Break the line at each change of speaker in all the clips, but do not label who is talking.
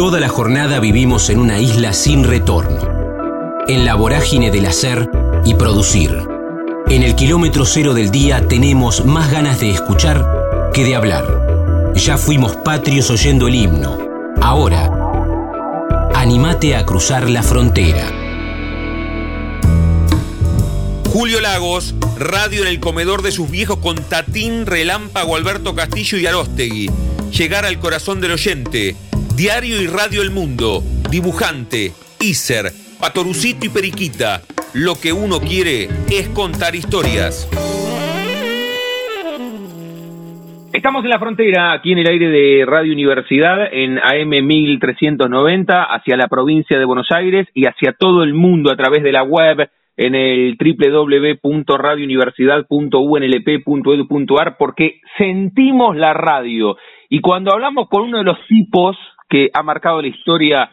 Toda la jornada vivimos en una isla sin retorno, en la vorágine del hacer y producir. En el kilómetro cero del día tenemos más ganas de escuchar que de hablar. Ya fuimos patrios oyendo el himno. Ahora, animate a cruzar la frontera.
Julio Lagos, radio en el comedor de sus viejos con Tatín, Relámpago, Alberto Castillo y Arostegui. Llegar al corazón del oyente Diario y Radio El Mundo, Dibujante, Iser, Patorucito y Periquita. Lo que uno quiere es contar historias.
Estamos en la frontera, aquí en el aire de Radio Universidad, en AM 1390, hacia la provincia de Buenos Aires y hacia todo el mundo a través de la web en el www.radiouniversidad.unlp.edu.ar porque sentimos la radio. Y cuando hablamos con uno de los tipos que ha marcado la historia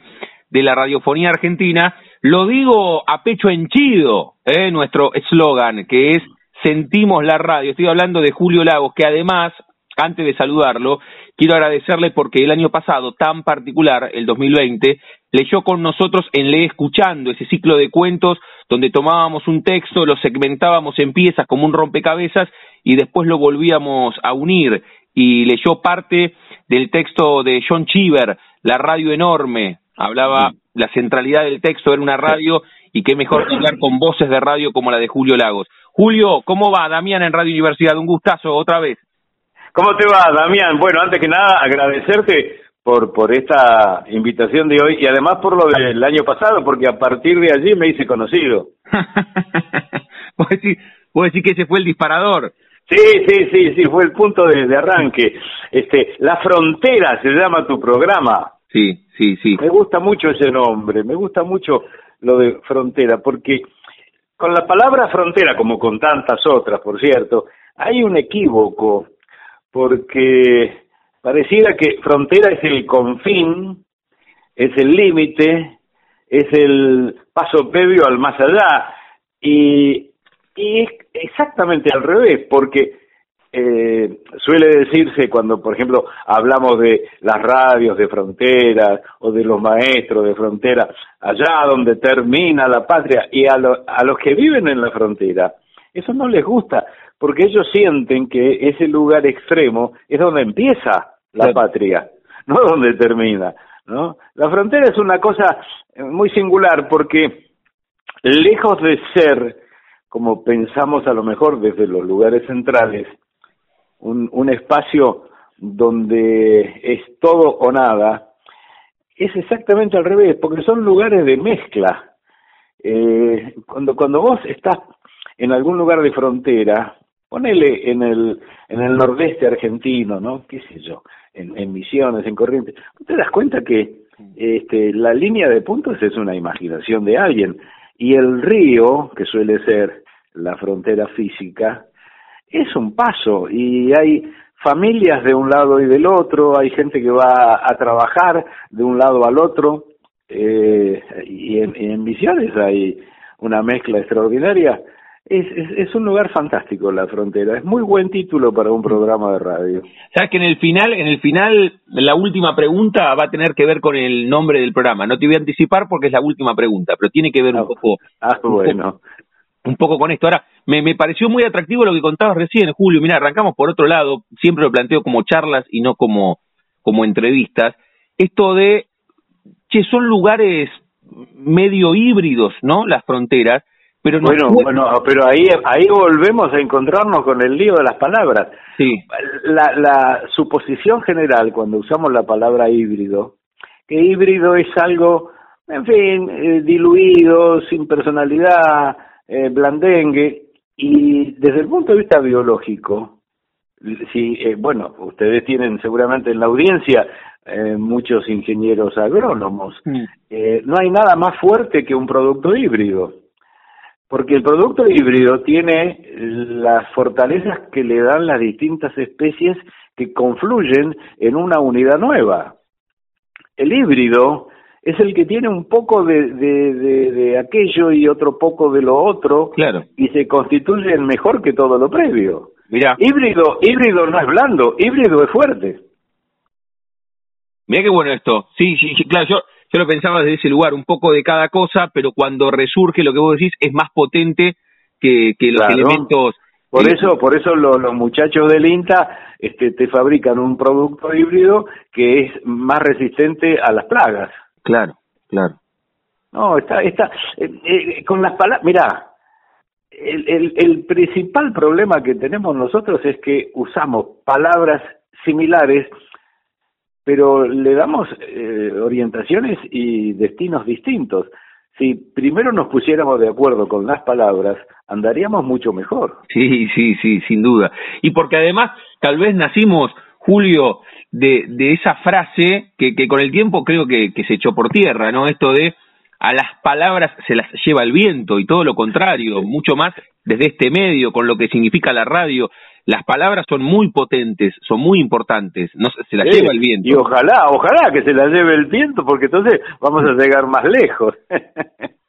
de la radiofonía argentina. Lo digo a pecho henchido, ¿eh? nuestro eslogan, que es Sentimos la radio. Estoy hablando de Julio Lagos, que además, antes de saludarlo, quiero agradecerle porque el año pasado, tan particular, el 2020, leyó con nosotros en Lee Escuchando, ese ciclo de cuentos donde tomábamos un texto, lo segmentábamos en piezas como un rompecabezas y después lo volvíamos a unir y leyó parte del texto de John Cheever, La radio enorme, hablaba la centralidad del texto, era una radio y qué mejor que hablar con voces de radio como la de Julio Lagos. Julio, ¿cómo va Damián en Radio Universidad? Un gustazo otra vez.
¿Cómo te va, Damián? Bueno, antes que nada, agradecerte por, por esta invitación de hoy y además por lo del año pasado, porque a partir de allí me hice conocido.
¿Puedo decir, decir que ese fue el disparador?
Sí, sí, sí, sí, fue el punto de, arranque. Este, La Frontera se llama tu programa.
Sí, sí, sí.
Me gusta mucho ese nombre, me gusta mucho lo de frontera, porque con la palabra frontera, como con tantas otras, por cierto, hay un equívoco, porque pareciera que frontera es el confín, es el límite, es el paso previo al más allá, y y es exactamente al revés, porque eh, suele decirse cuando, por ejemplo, hablamos de las radios de frontera o de los maestros de frontera, allá donde termina la patria, y a, a los que viven en la frontera, eso no les gusta, porque ellos sienten que ese lugar extremo es donde empieza la patria, no donde termina. ¿no? La frontera es una cosa muy singular porque lejos de ser como pensamos a lo mejor desde los lugares centrales, un, un espacio donde es todo o nada, es exactamente al revés, porque son lugares de mezcla. Eh, cuando, cuando vos estás en algún lugar de frontera, ponele en el, en el nordeste argentino, ¿no? ¿Qué sé yo? En, en Misiones, en Corrientes, te das cuenta que este, la línea de puntos es una imaginación de alguien y el río, que suele ser la frontera física, es un paso y hay familias de un lado y del otro, hay gente que va a trabajar de un lado al otro, eh, y en, en Misiones hay una mezcla extraordinaria. Es, es, un lugar fantástico la frontera, es muy buen título para un programa de radio.
Sabes que en el final, en el final, la última pregunta va a tener que ver con el nombre del programa. No te voy a anticipar porque es la última pregunta, pero tiene que ver un ah, poco.
Ah, bueno
un poco con esto. Ahora, me, me pareció muy atractivo lo que contabas recién, Julio. Mira, arrancamos por otro lado, siempre lo planteo como charlas y no como, como entrevistas. Esto de, que son lugares medio híbridos, ¿no? Las fronteras. Pero no
bueno, bueno, pero ahí, ahí volvemos a encontrarnos con el lío de las palabras.
Sí.
La, la suposición general cuando usamos la palabra híbrido, que híbrido es algo, en fin, eh, diluido, sin personalidad, eh, blandengue, y desde el punto de vista biológico, si, eh, bueno, ustedes tienen seguramente en la audiencia eh, muchos ingenieros agrónomos, mm. eh, no hay nada más fuerte que un producto híbrido, porque el producto híbrido tiene las fortalezas que le dan las distintas especies que confluyen en una unidad nueva. El híbrido es el que tiene un poco de, de, aquello y otro poco de lo otro
claro.
y se constituye mejor que todo lo previo.
Mira.
Híbrido, híbrido no es blando, híbrido es fuerte.
Mira qué bueno esto. Sí, sí, sí, claro, yo, yo lo pensaba desde ese lugar, un poco de cada cosa, pero cuando resurge lo que vos decís es más potente que, que los elementos.
Por eso, por eso los, los muchachos del INTA este, te fabrican un producto híbrido que es más resistente a las plagas.
Claro, claro.
No, está, está, eh, eh, con las palabras, mira, el, el, el principal problema que tenemos nosotros es que usamos palabras similares pero le damos eh, orientaciones y destinos distintos. Si primero nos pusiéramos de acuerdo con las palabras, andaríamos mucho mejor.
Sí, sí, sí, sin duda. Y porque además tal vez nacimos, Julio, de, de esa frase que, que con el tiempo creo que, que se echó por tierra, ¿no? Esto de a las palabras se las lleva el viento y todo lo contrario, mucho más desde este medio, con lo que significa la radio, las palabras son muy potentes, son muy importantes, no se las lleva el viento.
Y ojalá, ojalá que se las lleve el viento, porque entonces vamos a llegar más lejos.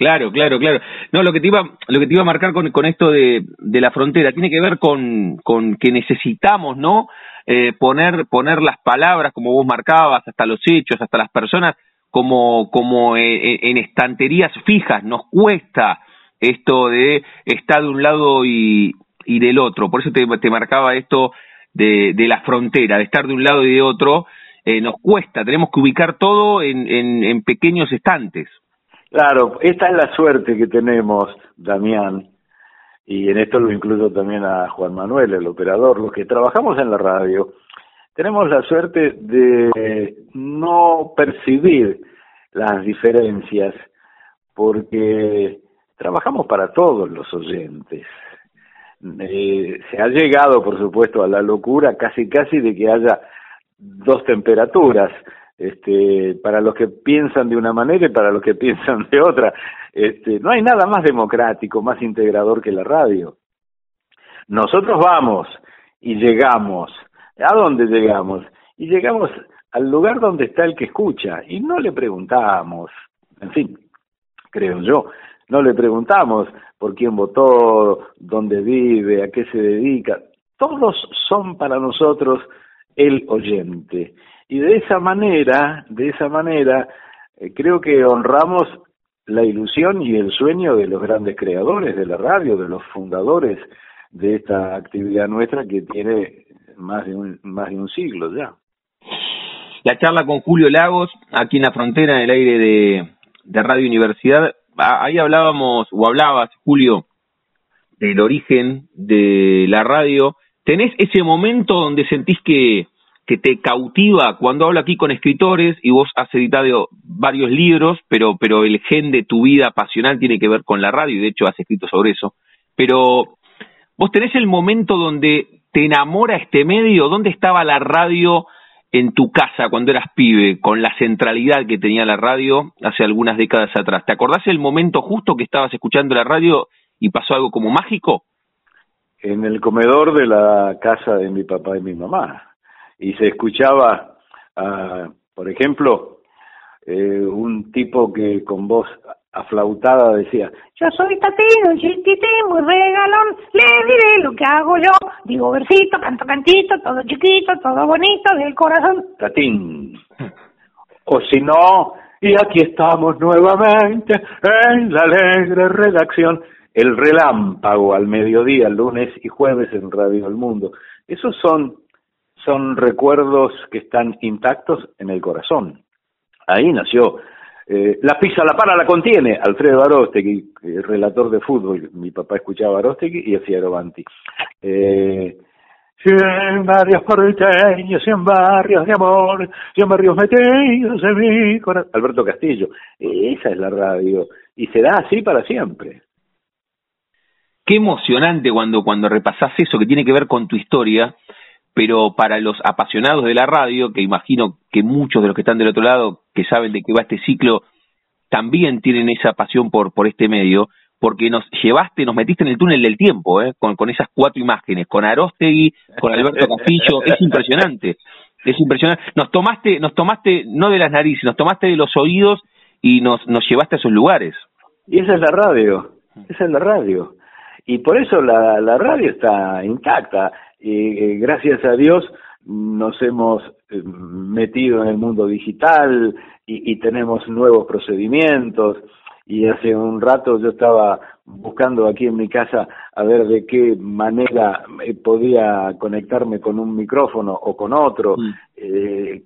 Claro, claro, claro. No, lo que te iba, lo que te iba a marcar con, con esto de, de la frontera tiene que ver con, con que necesitamos, ¿no? Eh, poner, poner las palabras, como vos marcabas, hasta los hechos, hasta las personas, como, como en, en estanterías fijas. Nos cuesta esto de estar de un lado y, del otro. Por eso te, marcaba esto de, de, la frontera, de estar de un lado y de otro. Eh, nos cuesta, tenemos que ubicar todo en, en pequeños estantes.
Claro, esta es la suerte que tenemos, Damián, y en esto lo incluyo también a Juan Manuel, el operador, los que trabajamos en la radio, tenemos la suerte de no percibir las diferencias porque trabajamos para todos los oyentes. Eh, se ha llegado, por supuesto, a la locura casi casi de que haya dos temperaturas, este, para los que piensan de una manera y para los que piensan de otra. Este, no hay nada más democrático, más integrador que la radio. Nosotros vamos y llegamos. ¿A dónde llegamos? Y llegamos al lugar donde está el que escucha y no le preguntamos, en fin, creo yo, no le preguntamos por quién votó, dónde vive, a qué se dedica. Todos son para nosotros el oyente. Y de esa manera, de esa manera, eh, creo que honramos la ilusión y el sueño de los grandes creadores de la radio, de los fundadores de esta actividad nuestra que tiene más de un, más de un siglo ya.
La charla con Julio Lagos, aquí en la frontera, en el aire de, de Radio Universidad, ahí hablábamos, o hablabas, Julio, del origen de la radio. ¿Tenés ese momento donde sentís que, que te cautiva cuando hablo aquí con escritores y vos has editado varios libros, pero, pero el gen de tu vida pasional tiene que ver con la radio y de hecho has escrito sobre eso. Pero vos tenés el momento donde te enamora este medio, ¿dónde estaba la radio en tu casa cuando eras pibe, con la centralidad que tenía la radio hace algunas décadas atrás. ¿Te acordás el momento justo que estabas escuchando la radio y pasó algo como mágico?
En el comedor de la casa de mi papá y mi mamá. Y se escuchaba, uh, por ejemplo, eh, un tipo que con voz aflautada decía, yo soy Tatino, chiquitín, muy regalón, le diré lo que hago yo, digo versito, canto cantito, todo chiquito, todo bonito, del corazón. Tatín. O si no, y aquí estamos nuevamente en la alegre redacción, el relámpago al mediodía, lunes y jueves en Radio El Mundo. Esos son, son recuerdos que están intactos en el corazón. Ahí nació eh, la pizza la para la contiene Alfredo Arostegui, relator de fútbol. Mi papá escuchaba a Arostegui y hacía Arobanti. Eh, cien barrios porteños, cien barrios de amor, cien barrios metidos en mi corazón. Alberto Castillo. Esa es la radio. Y será así para siempre.
Qué emocionante cuando, cuando repasás eso que tiene que ver con tu historia pero para los apasionados de la radio, que imagino que muchos de los que están del otro lado, que saben de qué va este ciclo, también tienen esa pasión por, por este medio, porque nos llevaste, nos metiste en el túnel del tiempo, ¿eh? con, con esas cuatro imágenes, con Arostegui, con Alberto Castillo, es impresionante, es impresionante. Nos tomaste, nos tomaste no de las narices, nos tomaste de los oídos y nos, nos llevaste a esos lugares.
Y esa es la radio, esa es la radio. Y por eso la, la radio está intacta eh, gracias a Dios nos hemos eh, metido en el mundo digital y, y tenemos nuevos procedimientos y hace un rato yo estaba buscando aquí en mi casa a ver de qué manera eh, podía conectarme con un micrófono o con otro. Mm. Eh,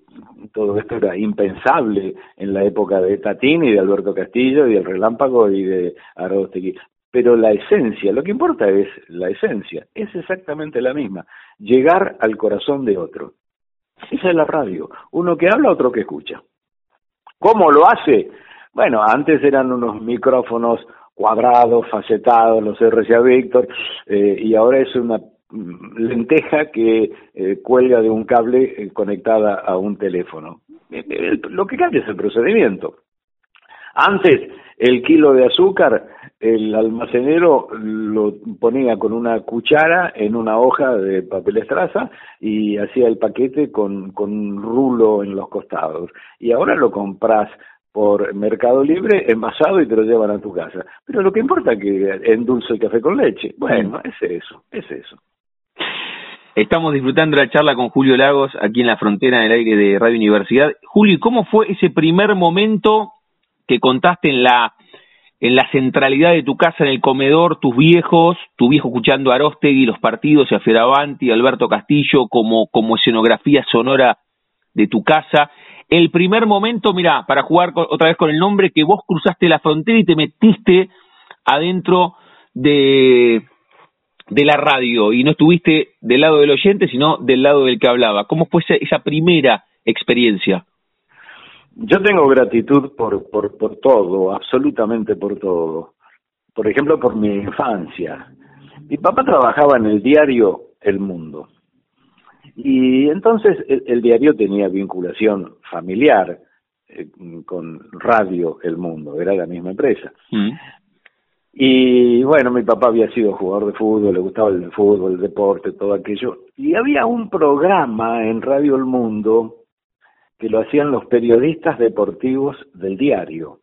todo esto era impensable en la época de Tatín y de Alberto Castillo y del Relámpago y de Arostegui. Pero la esencia, lo que importa es la esencia, es exactamente la misma, llegar al corazón de otro. Esa es la radio, uno que habla, otro que escucha. ¿Cómo lo hace? Bueno, antes eran unos micrófonos cuadrados, facetados, los RCA Victor, eh, y ahora es una lenteja que eh, cuelga de un cable eh, conectada a un teléfono. lo que cambia es el procedimiento. Antes, el kilo de azúcar, el almacenero lo ponía con una cuchara en una hoja de papel estraza y hacía el paquete con, con un rulo en los costados. Y ahora lo compras por Mercado Libre envasado y te lo llevan a tu casa. Pero lo que importa es que endulce el café con leche. Bueno, es eso, es eso.
Estamos disfrutando la charla con Julio Lagos aquí en la frontera del aire de Radio Universidad. Julio, ¿cómo fue ese primer momento que contaste en la en la centralidad de tu casa, en el comedor, tus viejos, tu viejo escuchando a Arostegui, los partidos, y a Feravanti, Alberto Castillo, como, como escenografía sonora de tu casa? el primer momento, mira, para jugar otra vez con el nombre, que vos cruzaste la frontera y te metiste adentro de, de la radio y no estuviste del lado del oyente, sino del lado del que hablaba. ¿Cómo fue esa, primera experiencia?
Yo tengo gratitud por, por, por todo, absolutamente por todo. Por ejemplo, por mi infancia. Mi papá trabajaba en el diario El Mundo. Y entonces el, diario tenía vinculación familiar eh, con Radio El Mundo, era la misma empresa. Mm. Y bueno, mi papá había sido jugador de fútbol, le gustaba el fútbol, el deporte, todo aquello. Y había un programa en Radio El Mundo que lo hacían los periodistas deportivos del diario.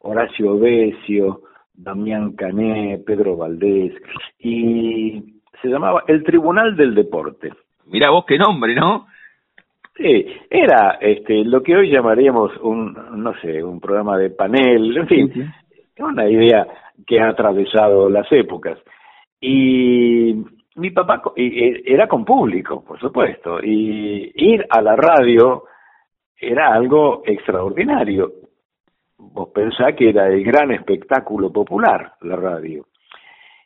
Horacio Besio, Damián Cané, Pedro Valdés, y se llamaba El Tribunal del Deporte.
Mira vos qué nombre, ¿no?
Sí, era este, lo que hoy llamaríamos un, no sé, un programa de panel, en fin, una idea que ha atravesado las épocas. Y mi papá era con público, por supuesto, y ir a la radio era algo extraordinario. Vos pensás que era el gran espectáculo popular, la radio.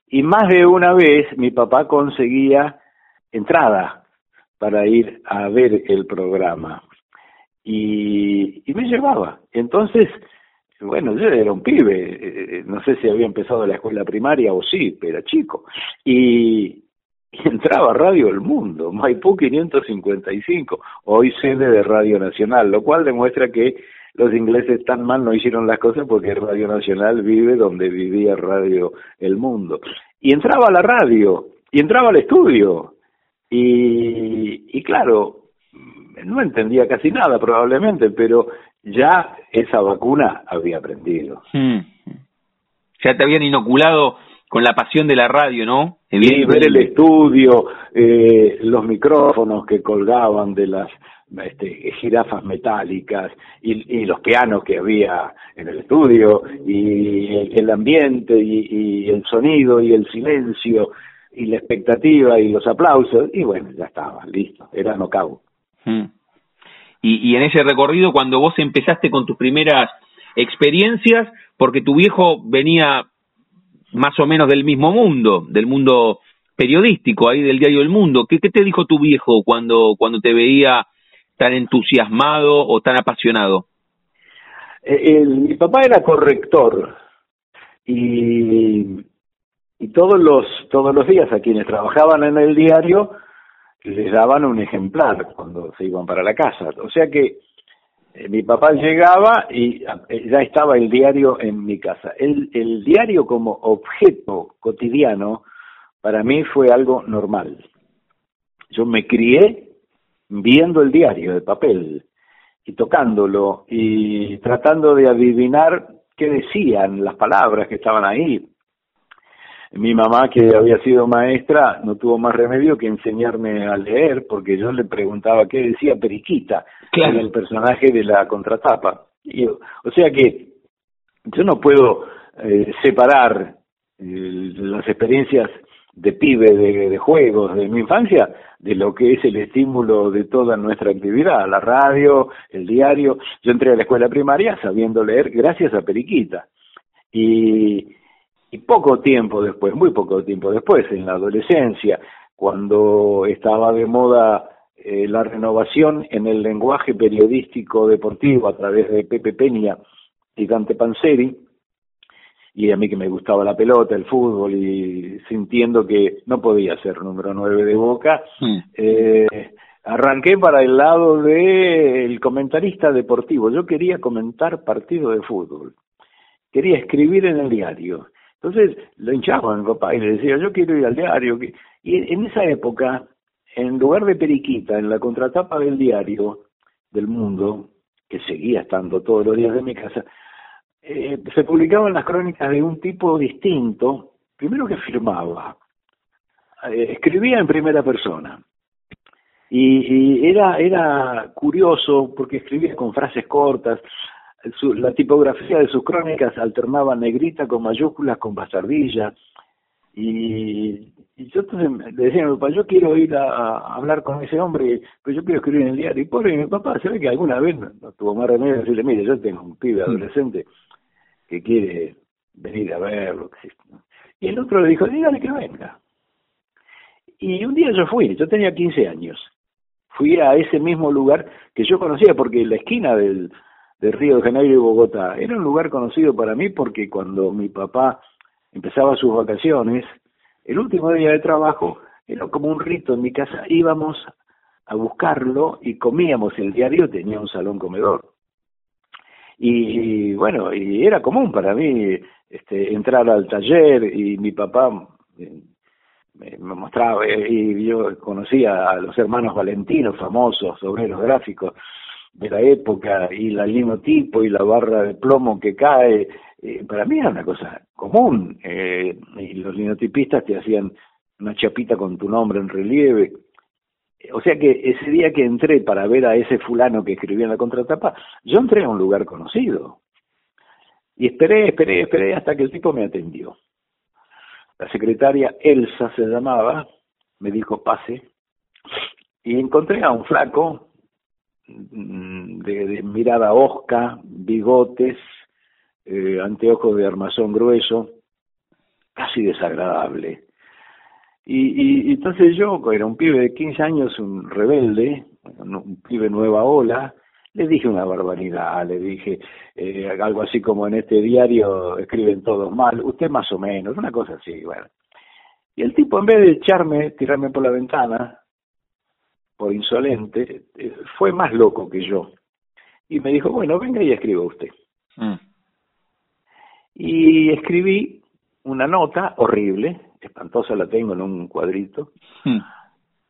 Y más de una vez mi papá conseguía entrada para ir a ver el programa. Y, y me llevaba. Entonces, bueno, yo era un pibe, eh, no sé si había empezado la escuela primaria o sí, pero era chico. Y, entraba Radio El Mundo, Maipú 555, hoy sede de Radio Nacional, lo cual demuestra que los ingleses tan mal no hicieron las cosas porque Radio Nacional vive donde vivía Radio El Mundo. Y entraba la radio, y entraba al estudio, y, y claro, no entendía casi nada probablemente, pero ya esa vacuna había aprendido. Hmm.
Ya te habían inoculado con la pasión de la radio, ¿no?
Y ver el estudio, eh, los micrófonos que colgaban de las este, jirafas metálicas y, los pianos que había en el estudio y el, ambiente y, y, el sonido y el silencio y la expectativa y los aplausos, y bueno, ya estaba, listo, era no cabo.
Hmm. Y, y en ese recorrido, cuando vos empezaste con tus primeras experiencias, porque tu viejo venía más o menos del mismo mundo, del mundo periodístico, ahí del diario El Mundo. ¿Qué, qué te dijo tu viejo cuando, cuando te veía tan entusiasmado o tan apasionado?
Eh, mi papá era corrector y y todos los todos los días a quienes trabajaban en el diario les daban un ejemplar cuando se iban para la casa. O sea que mi papá llegaba y eh, ya estaba el diario en mi casa. El, el diario como objeto cotidiano para mí fue algo normal. Yo me crié viendo el diario de papel y tocándolo y tratando de adivinar qué decían las palabras que estaban ahí mi mamá, que había sido maestra, no tuvo más remedio que enseñarme a leer, porque yo le preguntaba qué decía Periquita, en el personaje de la contratapa. Y, o sea que yo no puedo eh, separar eh, las experiencias de pibe, de, de, juegos, de mi infancia, de lo que es el estímulo de toda nuestra actividad, la radio, el diario. Yo entré a la escuela primaria sabiendo leer gracias a Periquita. Y, y poco tiempo después, muy poco tiempo después, en la adolescencia, cuando estaba de moda eh, la renovación en el lenguaje periodístico deportivo a través de Pepe Peña y Dante Panzeri, y a mí que me gustaba la pelota, el fútbol, y sintiendo que no podía ser número nueve de Boca, hmm. eh, arranqué para el lado del comentarista deportivo. Yo quería comentar partido de fútbol, quería escribir en el diario. Entonces lo hinchaba a mi papá y le decía, yo quiero ir al diario. Y en esa época, en lugar de Periquita, en la contratapa del diario del mundo, que seguía estando todos los días de mi casa, eh, se publicaban las crónicas de un tipo distinto, primero que firmaba, eh, escribía en primera persona. Y, y, era, era curioso porque escribía con frases cortas, la tipografía de sus crónicas alternaba negrita con mayúsculas con bastardilla y, yo entonces le decía a mi papá yo quiero ir a, hablar con ese hombre pero yo quiero escribir en el diario y pobre mi papá se ve que alguna vez no, tuvo más remedio de decirle mire yo tengo un pibe mm. adolescente que quiere venir a verlo y el otro le dijo dígale que venga y un día yo fui yo tenía 15 años fui a ese mismo lugar que yo conocía porque la esquina del de Río de Janeiro y Bogotá. Era un lugar conocido para mí porque cuando mi papá empezaba sus vacaciones, el último día de trabajo era como un rito en mi casa, íbamos a buscarlo y comíamos el diario, tenía un salón comedor. Y, bueno, y era común para mí este, entrar al taller y mi papá me, mostraba, eh, y yo conocía a los hermanos Valentinos, famosos obreros gráficos, de la época y la linotipo y la barra de plomo que cae, eh, para mí era una cosa común. Eh, y los linotipistas te hacían una chapita con tu nombre en relieve. O sea que ese día que entré para ver a ese fulano que escribía en la contratapa, yo entré a un lugar conocido. Y esperé, esperé, esperé hasta que el tipo me atendió. La secretaria Elsa se llamaba, me dijo pase, y encontré a un flaco Mirada osca, bigotes, eh, anteojos de armazón grueso, casi desagradable. Y, y, entonces yo, era un pibe de 15 años, un rebelde, un pibe nueva ola, le dije una barbaridad, le dije eh, algo así como en este diario escriben todos mal, usted más o menos, una cosa así, bueno. Y el tipo en vez de echarme, tirarme por la ventana, por insolente, eh, fue más loco que yo. Y me dijo, bueno, venga y escriba usted. Mm. Y escribí una nota horrible, espantosa la tengo en un cuadrito, mm.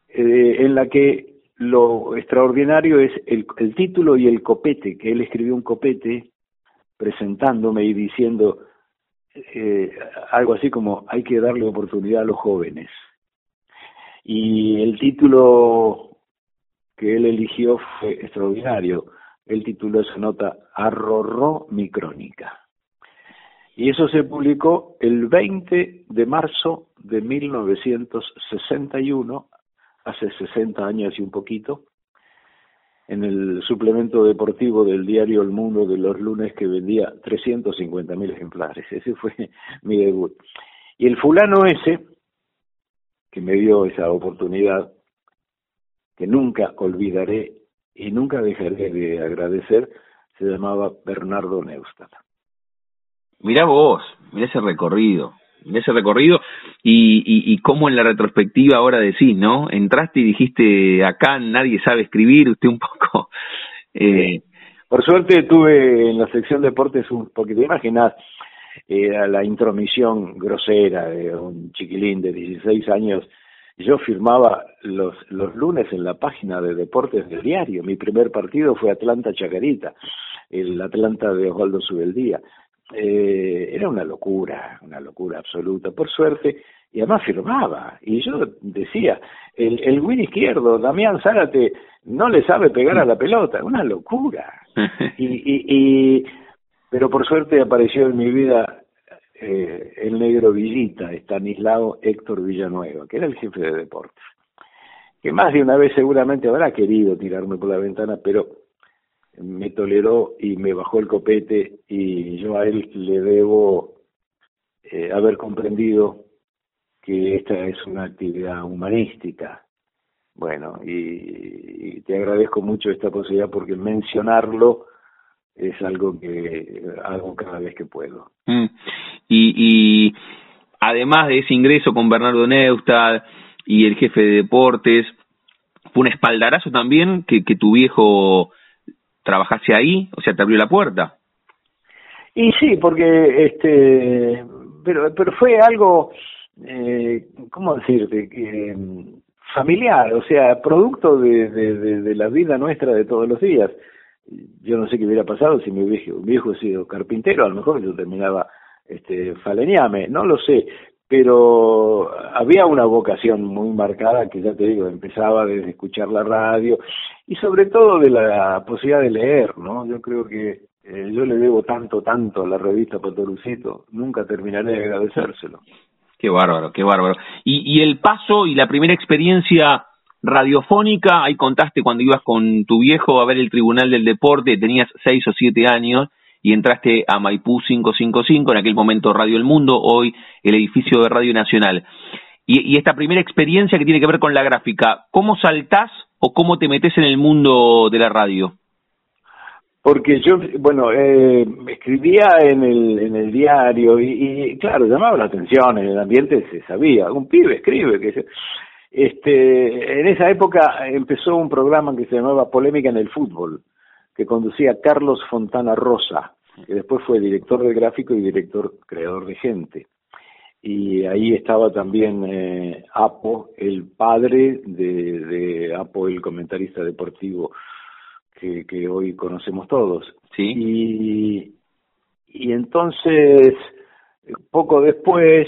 eh, en la que lo extraordinario es el, el título y el copete, que él escribió un copete presentándome y diciendo eh, algo así como hay que darle oportunidad a los jóvenes. Y el título que él eligió fue extraordinario. Él tituló esa nota Arrorró mi crónica. Y eso se publicó el 20 de marzo de 1961, hace 60 años y un poquito, en el suplemento deportivo del diario El Mundo de los lunes que vendía 350 mil ejemplares. Ese fue mi debut. Y el fulano ese, que me dio esa oportunidad, que nunca olvidaré y nunca dejaré de agradecer, se llamaba Bernardo Neustadt.
Mirá vos, mirá ese recorrido, mirá ese recorrido y, y, y cómo en la retrospectiva ahora decís, ¿no? Entraste y dijiste, acá nadie sabe escribir, usted un poco...
Eh... Por suerte tuve en la sección deportes un poquito, imaginás, era la intromisión grosera de un chiquilín de 16 años yo firmaba los, los lunes en la página de deportes del diario. Mi primer partido fue Atlanta Chacarita, el Atlanta de Osvaldo Subeldía. eh, era una locura, una locura absoluta. Por suerte, y además firmaba. Y yo decía, el, el win izquierdo, Damián Zárate, no le sabe pegar a la pelota, una locura. y, y, y pero por suerte apareció en mi vida eh, el negro Villita, Estanislao Héctor Villanueva, que era el jefe de deportes, que más de una vez seguramente habrá querido tirarme por la ventana, pero me toleró y me bajó el copete y yo a él le debo eh, haber comprendido que esta es una actividad humanística. Bueno, y, te agradezco mucho esta posibilidad porque mencionarlo es algo que hago cada vez que puedo.
Mm. Y, y además de ese ingreso con Bernardo Neustad y el jefe de deportes, fue un espaldarazo también que, tu viejo trabajase ahí, o sea, te abrió la puerta.
Y sí, porque este, pero, pero fue algo eh, ¿cómo decirte? que familiar, o sea, producto de, de, la vida nuestra de todos los días. Yo no sé qué hubiera pasado si mi viejo, mi viejo sido carpintero, a lo mejor yo terminaba este faleñame, no lo sé, pero había una vocación muy marcada que ya te digo, empezaba desde escuchar la radio y sobre todo de la posibilidad de leer, ¿no? Yo creo que eh, yo le debo tanto, tanto a la revista Potorucito, nunca terminaré de agradecérselo.
Qué bárbaro, qué bárbaro. Y, y el paso y la primera experiencia radiofónica, ahí contaste cuando ibas con tu viejo a ver el Tribunal del Deporte, tenías seis o siete años y entraste a Maipú 555, en aquel momento Radio El Mundo, hoy el edificio de Radio Nacional. Y, esta primera experiencia que tiene que ver con la gráfica, ¿cómo saltás o cómo te metes en el mundo de la radio?
porque yo, bueno, eh, escribía en el, en el diario y, claro, llamaba la atención, en el ambiente se sabía, un pibe escribe, que este, en esa época empezó un programa que se llamaba Polémica en el Fútbol, que conducía Carlos Fontana Rosa, que después fue director de gráfico y director creador de gente. Y ahí estaba también eh, Apo, el padre de, de Apo, el comentarista deportivo que, hoy conocemos todos.
Sí.
Y, y entonces, poco después,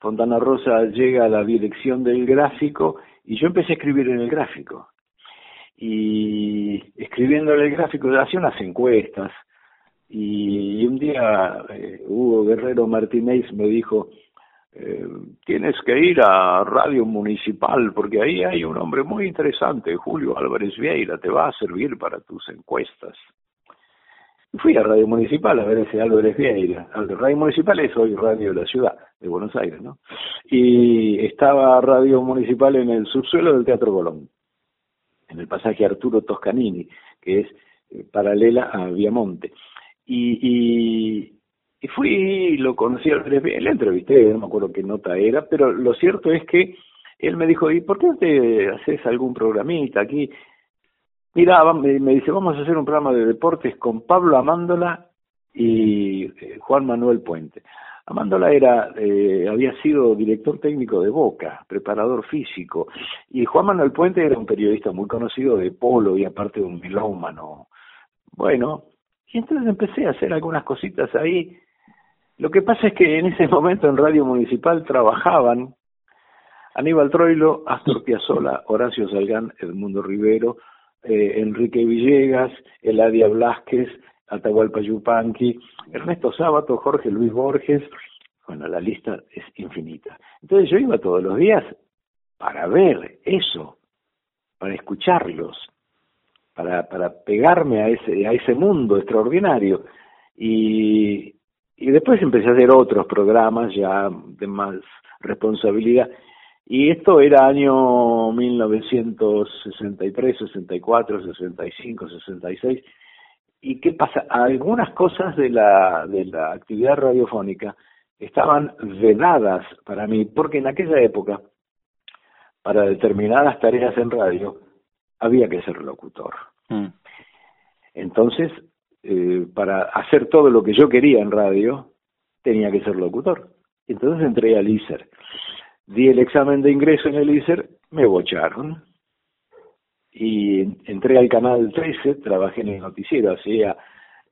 Fontana Rosa llega a la dirección del gráfico y yo empecé a escribir en el gráfico. Y escribiendo en el gráfico, hacía unas encuestas. Y, un día eh, Hugo Guerrero Martínez me dijo, eh, tienes que ir a Radio Municipal porque ahí hay un hombre muy interesante, Julio Álvarez Vieira, te va a servir para tus encuestas. fui a Radio Municipal a ver ese Álvarez Vieira. Radio Municipal es hoy Radio de la Ciudad de Buenos Aires, ¿no? Y estaba Radio Municipal en el subsuelo del Teatro Colón, en el pasaje Arturo Toscanini, que es eh, paralela a Viamonte. Y, y, y fui, lo conocí le entrevisté, no me acuerdo qué nota era, pero lo cierto es que él me dijo, ¿y por qué no te haces algún programita aquí? Mira, me, dice, vamos a hacer un programa de deportes con Pablo Amándola y eh, Juan Manuel Puente. Amándola era, eh, había sido director técnico de Boca, preparador físico, y Juan Manuel Puente era un periodista muy conocido de polo y aparte de un melómano. Bueno, y entonces empecé a hacer algunas cositas ahí, lo que pasa es que en ese momento en Radio Municipal trabajaban Aníbal Troilo, Astor Piazzolla, Horacio Salgán, Edmundo Rivero, eh, Enrique Villegas, Eladia Blasquez, Atahualpa Yupanqui, Ernesto Sábato, Jorge Luis Borges, bueno, la lista es infinita. Entonces yo iba todos los días para ver eso, para escucharlos, para, para pegarme a ese, a ese mundo extraordinario. Y, y después empecé a hacer otros programas ya de más responsabilidad. Y esto era año 1963, 64, 65, 66. ¿Y qué pasa? Algunas cosas de la, de la actividad radiofónica estaban vedadas para mí, porque en aquella época, para determinadas tareas en radio, había que ser locutor. Mm. Entonces, eh, para hacer todo lo que yo quería en radio, tenía que ser locutor. Entonces entré al ISER. Di el examen de ingreso en el ISER, me bocharon. Y entré al canal 13, trabajé en el noticiero, hacía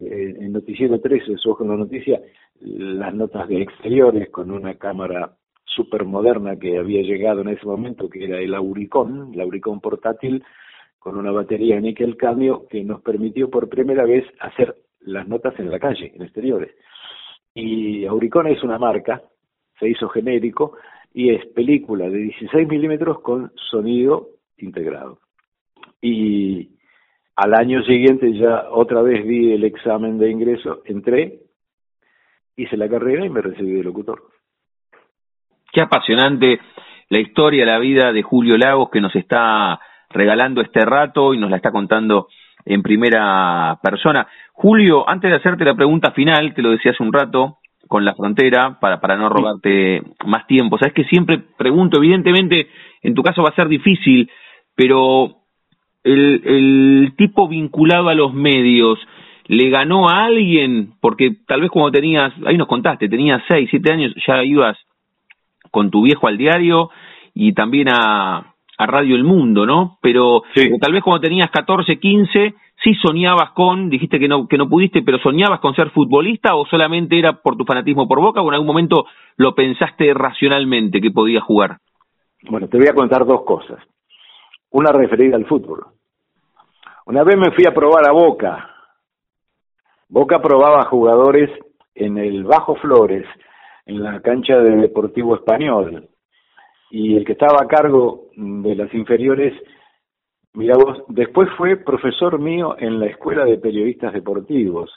eh, en Noticiero 13, su ojo en la noticia, las notas de exteriores con una cámara súper moderna que había llegado en ese momento, que era el Auricón, el Auricón portátil, con una batería níquel cadmio que nos permitió por primera vez hacer las notas en la calle, en exteriores. Y Auricón es una marca, se hizo genérico, y es película de 16 milímetros con sonido integrado. Y al año siguiente ya otra vez di el examen de ingreso, entré, hice la carrera y me recibí de locutor.
Qué apasionante la historia, la vida de Julio Lagos que nos está regalando este rato y nos la está contando en primera persona. Julio, antes de hacerte la pregunta final, te lo decía hace un rato, con la frontera, para, para no robarte más tiempo. Sabes que siempre pregunto, evidentemente, en tu caso va a ser difícil, pero el, el tipo vinculado a los medios, ¿le ganó a alguien? Porque tal vez cuando tenías, ahí nos contaste, tenías seis, siete años, ya ibas con tu viejo al diario y también a, a Radio El Mundo, ¿no? Pero, tal vez cuando tenías 14, 15, sí soñabas con, dijiste que no, que no pudiste, pero soñabas con ser futbolista o solamente era por tu fanatismo por Boca o en algún momento lo pensaste racionalmente que podías jugar?
Bueno, te voy a contar dos cosas. Una referida al fútbol. Una vez me fui a probar a Boca. Boca probaba jugadores en el Bajo Flores, en la cancha de Deportivo Español y el que estaba a cargo de las inferiores, mira vos, después fue profesor mío en la Escuela de Periodistas Deportivos,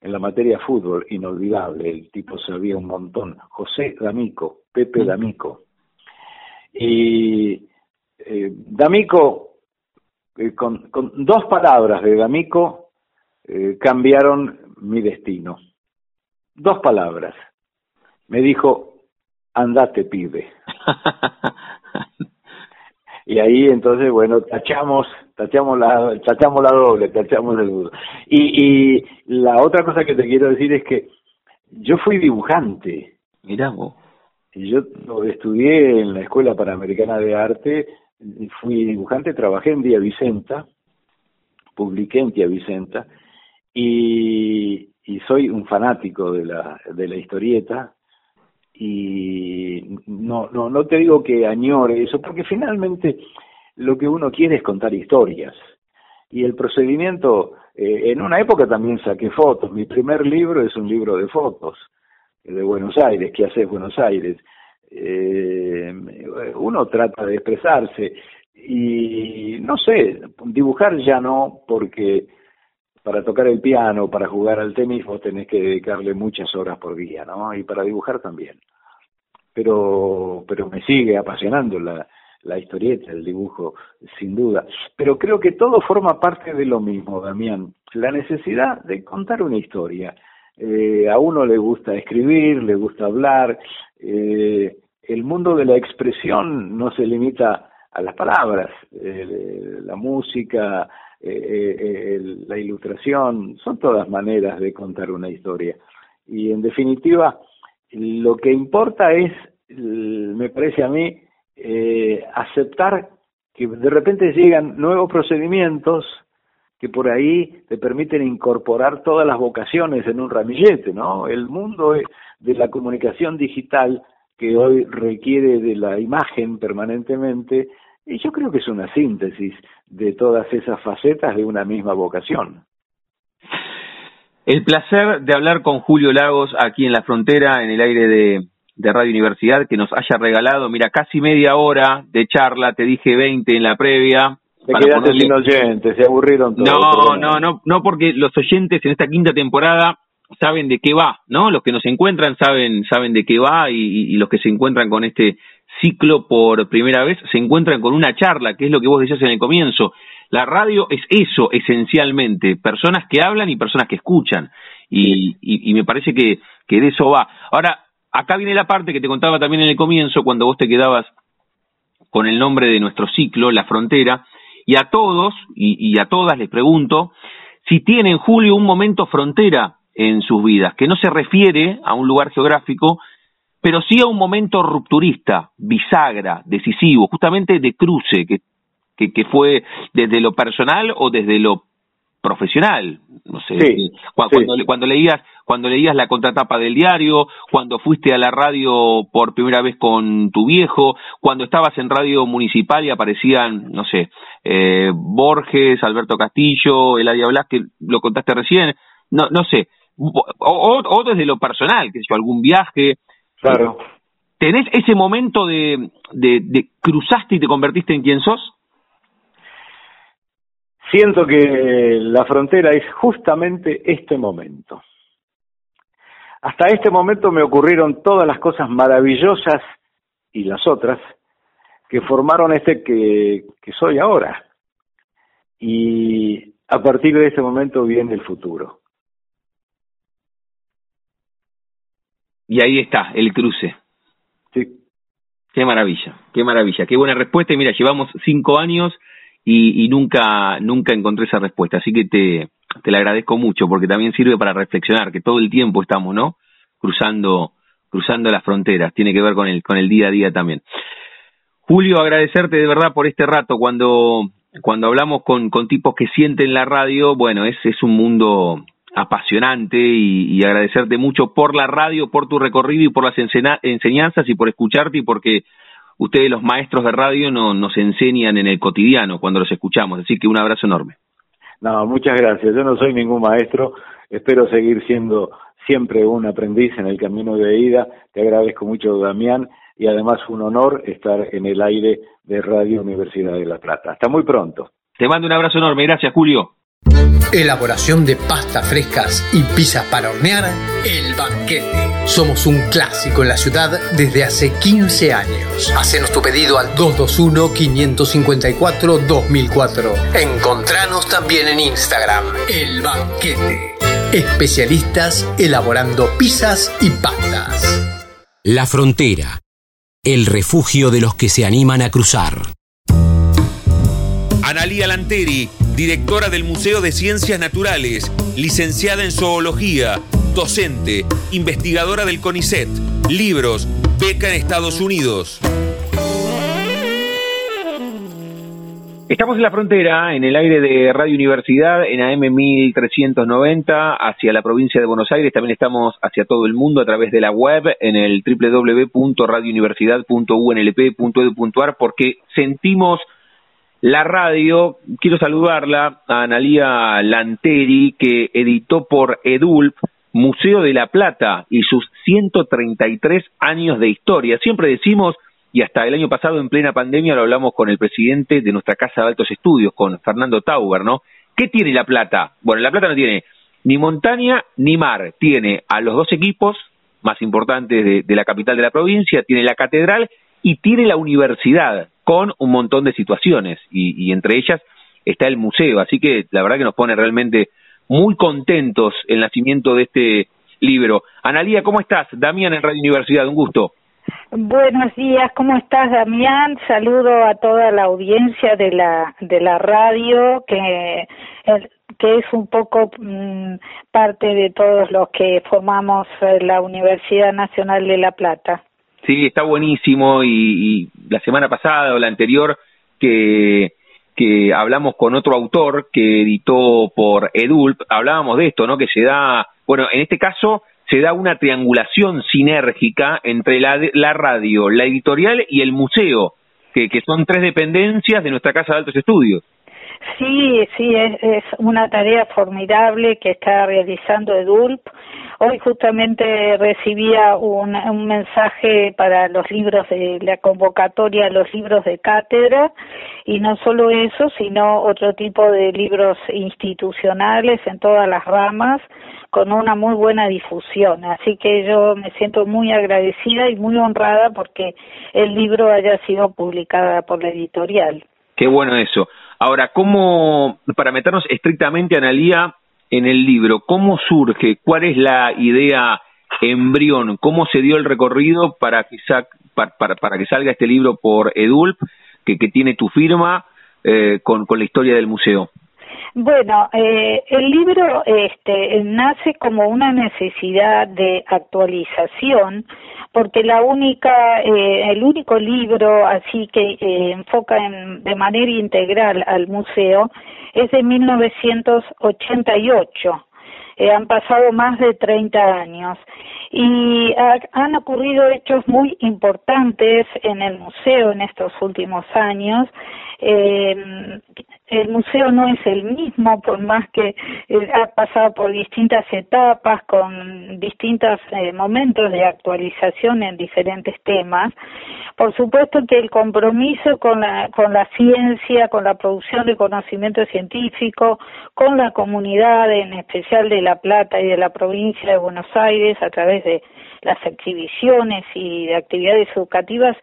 en la materia fútbol, inolvidable, el tipo sabía un montón, José D'Amico, Pepe D'Amico. Y eh, D'Amico, eh, con, con, dos palabras de D'Amico, eh, cambiaron mi destino. Dos palabras. Me dijo, andate pibe. y ahí entonces, bueno, tachamos, tachamos la, tachamos la doble, tachamos el duro. Y, y la otra cosa que te quiero decir es que yo fui dibujante.
Mirá vos.
Y yo estudié en la Escuela Panamericana de Arte, fui dibujante, trabajé en Día Vicenta, publiqué en Día Vicenta, y, soy un fanático de la, de la historieta, y no, no, no te digo que añore eso, porque finalmente lo que uno quiere es contar historias. Y el procedimiento, eh, en una época también saqué fotos. Mi primer libro es un libro de fotos de Buenos Aires, ¿qué haces Buenos Aires? Eh, uno trata de expresarse y no sé, dibujar ya no, porque para tocar el piano, para jugar al tenis, vos tenés que dedicarle muchas horas por día, ¿no? Y para dibujar también. Pero, pero me sigue apasionando la, la historieta, el dibujo, sin duda. Pero creo que todo forma parte de lo mismo, Damián. La necesidad de contar una historia. Eh, a uno le gusta escribir, le gusta hablar. Eh, el mundo de la expresión no se limita a las palabras. Eh, la música, eh, eh la ilustración, son todas maneras de contar una historia. Y en definitiva, lo que importa es, me parece a mí, eh, aceptar que de repente llegan nuevos procedimientos que por ahí te permiten incorporar todas las vocaciones en un ramillete, ¿no? El mundo de la comunicación digital que hoy requiere de la imagen permanentemente, y yo creo que es una síntesis de todas esas facetas de una misma vocación.
El placer de hablar con Julio Lagos aquí en la frontera, en el aire de, Radio Universidad, que nos haya regalado, mira, casi media hora de charla, te dije 20 en la previa.
Te quedaste sin oyentes, se aburrieron todos.
No, no, no, no, porque los oyentes en esta quinta temporada saben de qué va, ¿no? Los que nos encuentran saben, saben de qué va y los que se encuentran con este ciclo por primera vez se encuentran con una charla, que es lo que vos decías en el comienzo. La radio es eso esencialmente, personas que hablan y personas que escuchan. Y, y, me parece que, que de eso va. Ahora, acá viene la parte que te contaba también en el comienzo, cuando vos te quedabas con el nombre de nuestro ciclo, La Frontera, y a todos y, y a todas les pregunto si tienen, Julio, un momento frontera en sus vidas, que no se refiere a un lugar geográfico, pero sí a un momento rupturista, bisagra, decisivo, justamente de cruce, que, que, fue desde lo personal o desde lo profesional, no sé, eh, cuando, cuando, leías cuando leías la contratapa del diario, cuando fuiste a la radio por primera vez con tu viejo, cuando estabas en radio municipal y aparecían, no sé, eh, Borges, Alberto Castillo, Eladia Blas, que lo contaste recién, no, no sé, o, desde lo personal, que sé algún viaje.
Claro.
¿Tenés ese momento de, de, de cruzaste y te convertiste en quien sos?
Siento que la frontera es justamente este momento. Hasta este momento me ocurrieron todas las cosas maravillosas y las otras que formaron este que, que soy ahora. Y a partir de este momento viene el futuro.
Y ahí está, el cruce.
Sí.
Qué maravilla, qué maravilla, qué buena respuesta. Y mira, llevamos cinco años y, y nunca, nunca encontré esa respuesta. Así que te, te la agradezco mucho porque también sirve para reflexionar que todo el tiempo estamos, ¿no? Cruzando, cruzando las fronteras. Tiene que ver con el, con el día a día también. Julio, agradecerte de verdad por este rato. Cuando, cuando hablamos con, con tipos que sienten la radio, bueno, es, es un mundo apasionante y, y, agradecerte mucho por la radio, por tu recorrido y por las enseñanzas y por escucharte y porque ustedes los maestros de radio no, nos enseñan en el cotidiano cuando los escuchamos. Así que un abrazo enorme.
No, muchas gracias. Yo no soy ningún maestro. Espero seguir siendo siempre un aprendiz en el camino de ida. Te agradezco mucho, Damián, y además un honor estar en el aire de Radio Universidad de La Plata. Hasta muy pronto.
Te mando un abrazo enorme. Gracias, Julio.
Elaboración de pastas frescas y pizzas para hornear, El Banquete. Somos un clásico en la ciudad desde hace 15 años. Hacenos tu pedido al 221-554-2004. Encontranos también en Instagram, El Banquete. Especialistas elaborando pizzas y pastas.
La Frontera. El refugio de los que se animan a cruzar. Analía Lanteri directora del Museo de Ciencias Naturales, licenciada en Zoología, docente, investigadora del CONICET, libros, beca en Estados Unidos.
Estamos en la frontera, en el aire de Radio Universidad, en AM 1390, hacia la provincia de Buenos Aires. También estamos hacia todo el mundo a través de la web, en el www.radiouniversidad.unlp.edu.ar, porque sentimos la radio, quiero saludarla a Analía Lanteri, que editó por EDULP Museo de la Plata y sus 133 años de historia. Siempre decimos, y hasta el año pasado en plena pandemia lo hablamos con el presidente de nuestra Casa de Altos Estudios, con Fernando Tauber, ¿no? ¿Qué tiene La Plata? Bueno, La Plata no tiene ni montaña ni mar, tiene a los dos equipos más importantes de, de la capital de la provincia, tiene la catedral y tiene la universidad con un montón de situaciones y, y, entre ellas está el museo. Así que la verdad que nos pone realmente muy contentos el nacimiento de este libro. Analía, ¿cómo estás? Damián en Radio Universidad, un gusto.
Buenos días, ¿cómo estás Damián? Saludo a toda la audiencia de la de la radio que que es un poco mm, parte de todos los que formamos eh, la Universidad Nacional de La Plata.
Sí, está buenísimo y, la semana pasada o la anterior que, que hablamos con otro autor que editó por Edulp, hablábamos de esto, ¿no? Que se da, bueno, en este caso se da una triangulación sinérgica entre la, la radio, la editorial y el museo, que, que son tres dependencias de nuestra Casa de Altos Estudios.
Sí, sí, es, es una tarea formidable que está realizando EDULP Hoy justamente recibía un, un mensaje para los libros de la convocatoria los libros de cátedra y no solo eso, sino otro tipo de libros institucionales en todas las ramas con una muy buena difusión. Así que yo me siento muy agradecida y muy honrada porque el libro haya sido publicado por la editorial.
Qué bueno eso. Ahora, ¿cómo, para meternos estrictamente, Analía, en el libro, ¿cómo surge? ¿Cuál es la idea embrión? ¿Cómo se dio el recorrido para que, para, para, que salga este libro por Edulp, que, que tiene tu firma, eh, con la historia del museo?
Bueno, eh, el libro este, nace como una necesidad de actualización, porque la única, eh, el único libro así que eh, enfoca en, de manera integral al museo es de 1988. Eh, han pasado más de 30 años y han ocurrido hechos muy importantes en el museo en estos últimos años. Eh, el museo no es el mismo, por más que eh, ha pasado por distintas etapas, con distintos eh, momentos de actualización en diferentes temas. Por supuesto que el compromiso con la, con la ciencia, con la producción de conocimiento científico, con la comunidad, en especial de La Plata y de la provincia de Buenos Aires, a través de las exhibiciones y de actividades educativas,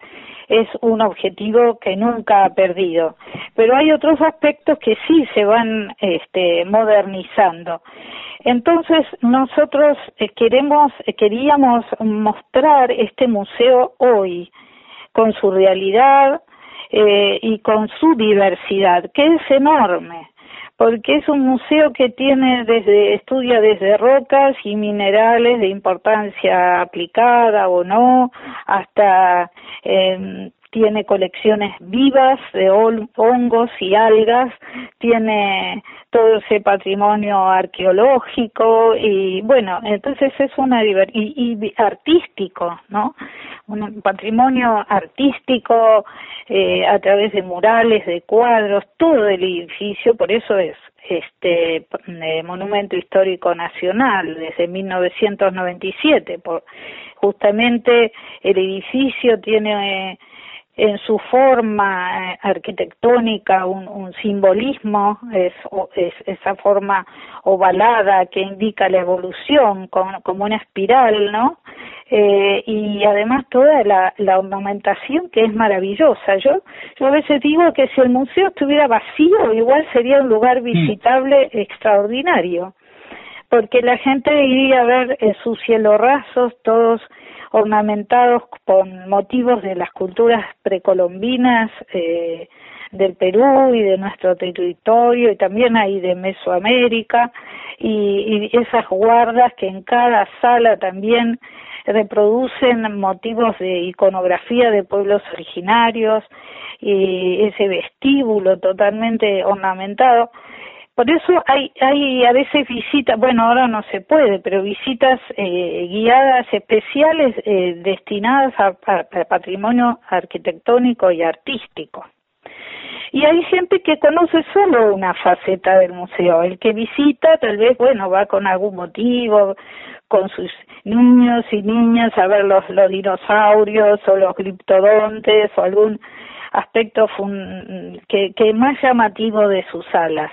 es un objetivo que nunca ha perdido. Pero hay otros aspectos que sí se van este, modernizando. Entonces nosotros eh, queremos, eh, queríamos mostrar este museo hoy con su realidad eh, y con su diversidad, que es enorme porque es un museo que tiene desde estudia desde rocas y minerales de importancia aplicada o no hasta eh, tiene colecciones vivas de hongos y algas, tiene todo ese patrimonio arqueológico y bueno, entonces es una y, y artístico, ¿no? Un patrimonio artístico eh, a través de murales, de cuadros, todo el edificio, por eso es este eh, monumento histórico nacional desde 1997 por justamente el edificio tiene eh, en su forma eh, arquitectónica un, un simbolismo, es, es, esa forma ovalada que indica la evolución como, como una espiral, ¿no? Eh, y además toda la, la, ornamentación que es maravillosa. Yo, yo a veces digo que si el museo estuviera vacío, igual sería un lugar mm. visitable extraordinario, porque la gente iría a ver eh, sus cielos rasos, todos ornamentados con motivos de las culturas precolombinas eh, del Perú y de nuestro territorio y también hay de Mesoamérica y, y esas guardas que en cada sala también reproducen motivos de iconografía de pueblos originarios y ese vestíbulo totalmente ornamentado por eso hay, hay a veces visitas, bueno, ahora no se puede, pero visitas eh, guiadas especiales eh, destinadas a, patrimonio arquitectónico y artístico. Y hay gente que conoce solo una faceta del museo. El que visita tal vez, bueno, va con algún motivo, con sus niños y niñas a ver los, los dinosaurios o los criptodontes o algún aspecto que, que más llamativo de sus salas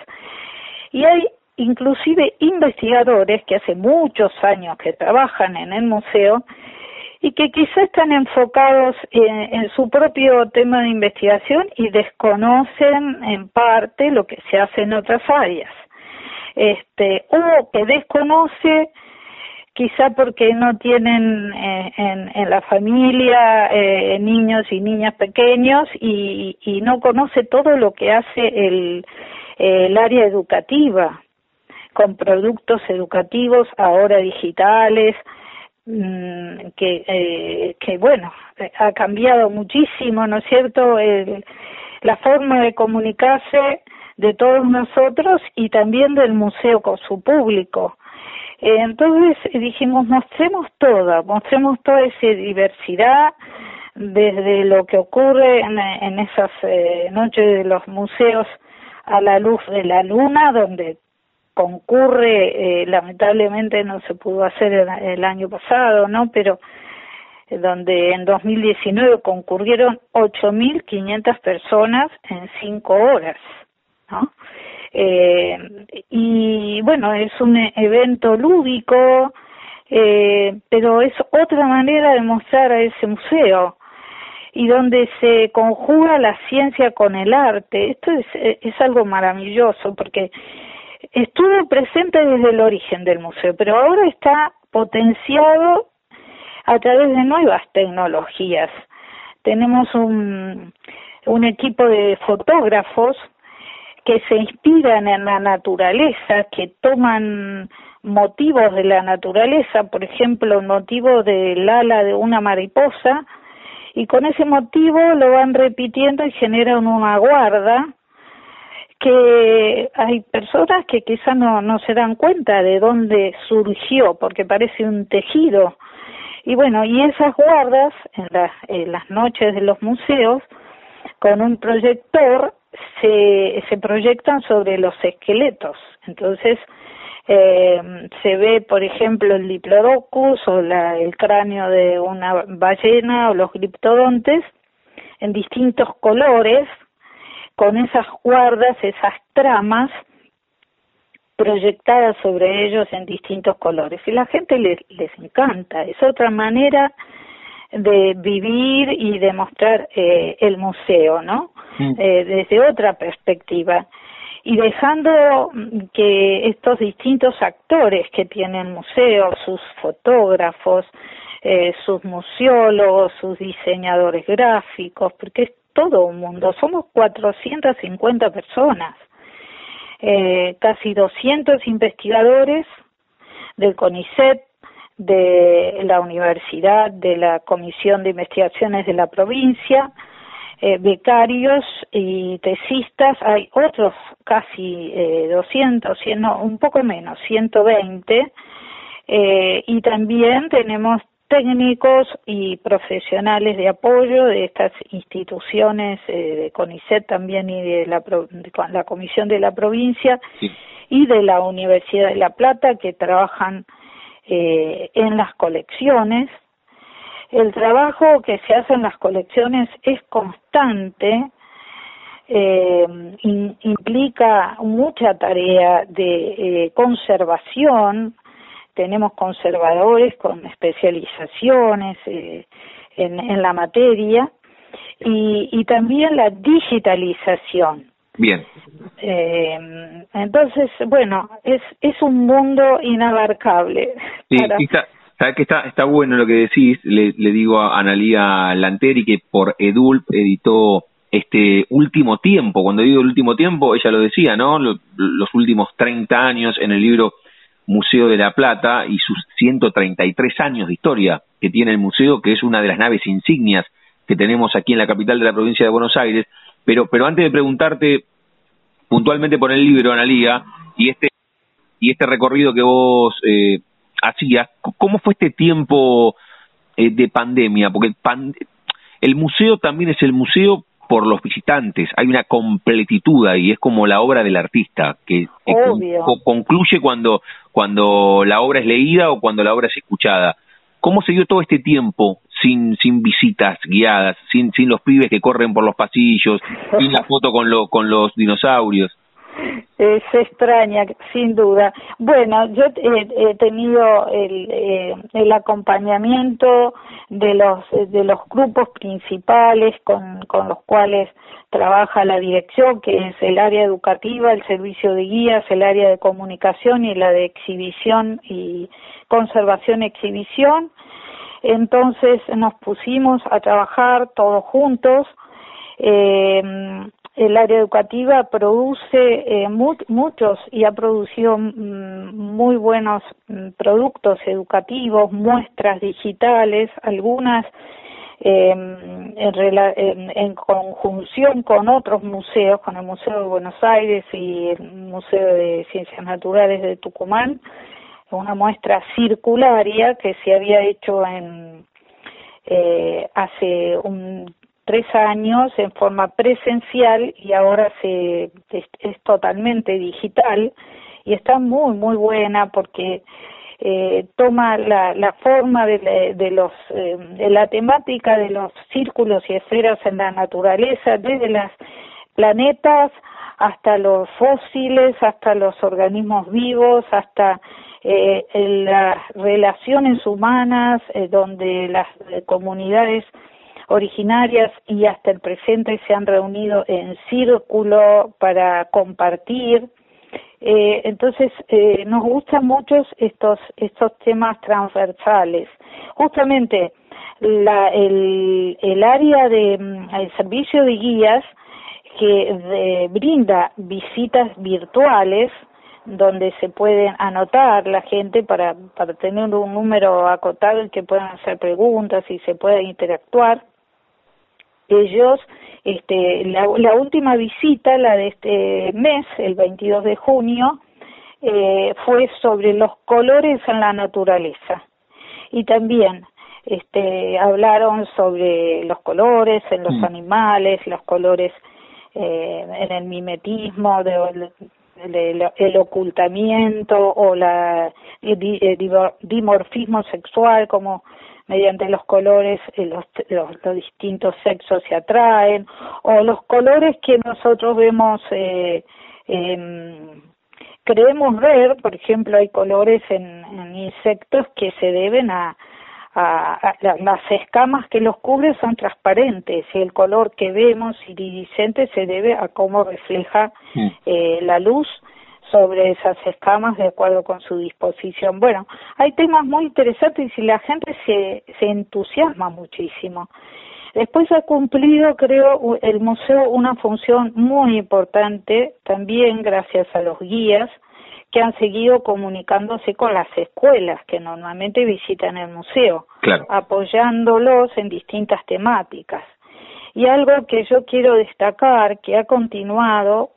y hay inclusive investigadores que hace muchos años que trabajan en el museo y que quizá están enfocados en, su propio tema de investigación y desconocen en parte lo que se hace en otras áreas. Este, o que desconoce quizá porque no tienen eh, en, en, la familia eh, niños y niñas pequeños y, y no conoce todo lo que hace el, el área educativa, con productos educativos ahora digitales, mm, que, eh, que bueno, ha cambiado muchísimo, ¿no es cierto?, el, la forma de comunicarse de todos nosotros y también del museo con su público. Eh, entonces dijimos, mostremos toda, mostremos toda esa diversidad, desde lo que ocurre en, en esas eh, noches de los museos a la luz de la luna, donde concurre, eh, lamentablemente no se pudo hacer el, año pasado, ¿no? Pero eh, donde en 2019 concurrieron 8.500 personas en cinco horas, ¿no? Eh, y bueno, es un evento lúdico, eh, pero es otra manera de mostrar a ese museo y donde se conjuga la ciencia con el arte. Esto es, es algo maravilloso porque estuvo presente desde el origen del museo, pero ahora está potenciado a través de nuevas tecnologías. Tenemos un, un equipo de fotógrafos que se inspiran en la naturaleza, que toman motivos de la naturaleza, por ejemplo, el motivo del ala de una mariposa, y con ese motivo lo van repitiendo y generan una guarda que hay personas que quizá no, no se dan cuenta de dónde surgió, porque parece un tejido. Y bueno, y esas guardas en, en las noches de los museos, con un proyector, se, se proyectan sobre los esqueletos. Entonces, eh, se ve, por ejemplo, el diplodocus o la, el cráneo de una ballena o los gliptodontes en distintos colores, con esas guardas, esas tramas proyectadas sobre ellos en distintos colores. Y la gente les, les encanta, es otra manera de vivir y de mostrar eh, el museo, ¿no? Mm. Eh, desde otra perspectiva y dejando que estos distintos actores que tiene el museo, sus fotógrafos, eh, sus museólogos, sus diseñadores gráficos, porque es todo un mundo, somos 450 personas, eh, casi 200 investigadores del CONICET, de la universidad, de la Comisión de Investigaciones de la provincia, eh, becarios y tesistas, hay otros casi eh, 200, no, un poco menos, 120, eh, y también tenemos técnicos y profesionales de apoyo de estas instituciones eh, de CONICET también y de la, la Comisión de la Provincia y de la Universidad de La Plata que trabajan eh, en las colecciones el trabajo que se hace en las colecciones es constante, eh, implica mucha tarea de eh, conservación, tenemos conservadores con especializaciones eh, en, en, la materia y, y, también la digitalización.
Bien.
entonces, bueno, es, es un mundo inabarcable.
Sí, Sabes que está, está bueno lo que decís, le, le digo a Analía Lanteri que por Edulp editó este último tiempo, cuando digo el último tiempo, ella lo decía, ¿no? Los, últimos 30 años en el libro Museo de la Plata y sus 133 años de historia que tiene el museo, que es una de las naves insignias que tenemos aquí en la capital de la provincia de Buenos Aires. Pero, pero antes de preguntarte puntualmente por el libro, Analía, y este, y este recorrido que vos eh, hacía, ¿cómo fue este tiempo eh, de pandemia? Porque el museo también es el museo por los visitantes, hay una completitud ahí, es como la obra del artista, que, concluye cuando, cuando la obra es leída o cuando la obra es escuchada. ¿Cómo se dio todo este tiempo sin, sin visitas guiadas, sin, sin los pibes que corren por los pasillos, sin la foto con, lo, con los dinosaurios?
Eh, se extraña, sin duda. Bueno, yo he, tenido el, eh, el acompañamiento de los, de los grupos principales con, con los cuales trabaja la dirección, que es el área educativa, el servicio de guías, el área de comunicación y la de exhibición y conservación-exhibición. Entonces nos pusimos a trabajar todos juntos. Eh, el área educativa produce eh, muchos y ha producido mm, muy buenos mm, productos educativos, muestras digitales, algunas em, en, en, conjunción con otros museos, con el Museo de Buenos Aires y el Museo de Ciencias Naturales de Tucumán, una muestra circularia que se había hecho en eh, hace un tres años en forma presencial y ahora se es, totalmente digital. Y está muy muy buena porque eh, toma la, la forma de, de los eh, de la temática de los círculos y esferas en la naturaleza desde las planetas hasta los fósiles hasta los organismos vivos hasta eh, las relaciones humanas eh, donde las comunidades originarias y hasta el presente se han reunido en círculo para compartir. Eh, entonces, eh, nos gustan mucho estos, estos temas transversales. Justamente, la, el, el área de, mm, el servicio de guías que brinda visitas virtuales donde se pueden anotar la gente para, para tener un número acotado en que puedan hacer preguntas y se pueda interactuar. Ellos, este, la, la última visita, la de este mes, el 22 de junio, eh, fue sobre los colores en la naturaleza. Y también este, hablaron sobre los colores en los mm. animales, los colores eh, en el mimetismo, de, el ocultamiento o la el dimorfismo sexual como mediante los colores eh, los, los, distintos sexos se atraen o los colores que nosotros vemos eh, creemos ver por ejemplo hay colores en, en insectos que se deben a a, las escamas que los cubren son transparentes y el color que vemos iridiscente se debe a cómo refleja mm. eh, la luz sobre esas escamas de acuerdo con su disposición. Bueno, hay temas muy interesantes y la gente se, se entusiasma muchísimo. Después ha cumplido, creo, el museo una función muy importante, también gracias a los guías, que han seguido comunicándose con las escuelas que normalmente visitan el museo, apoyándolos en distintas temáticas. Y algo que yo quiero destacar, que ha continuado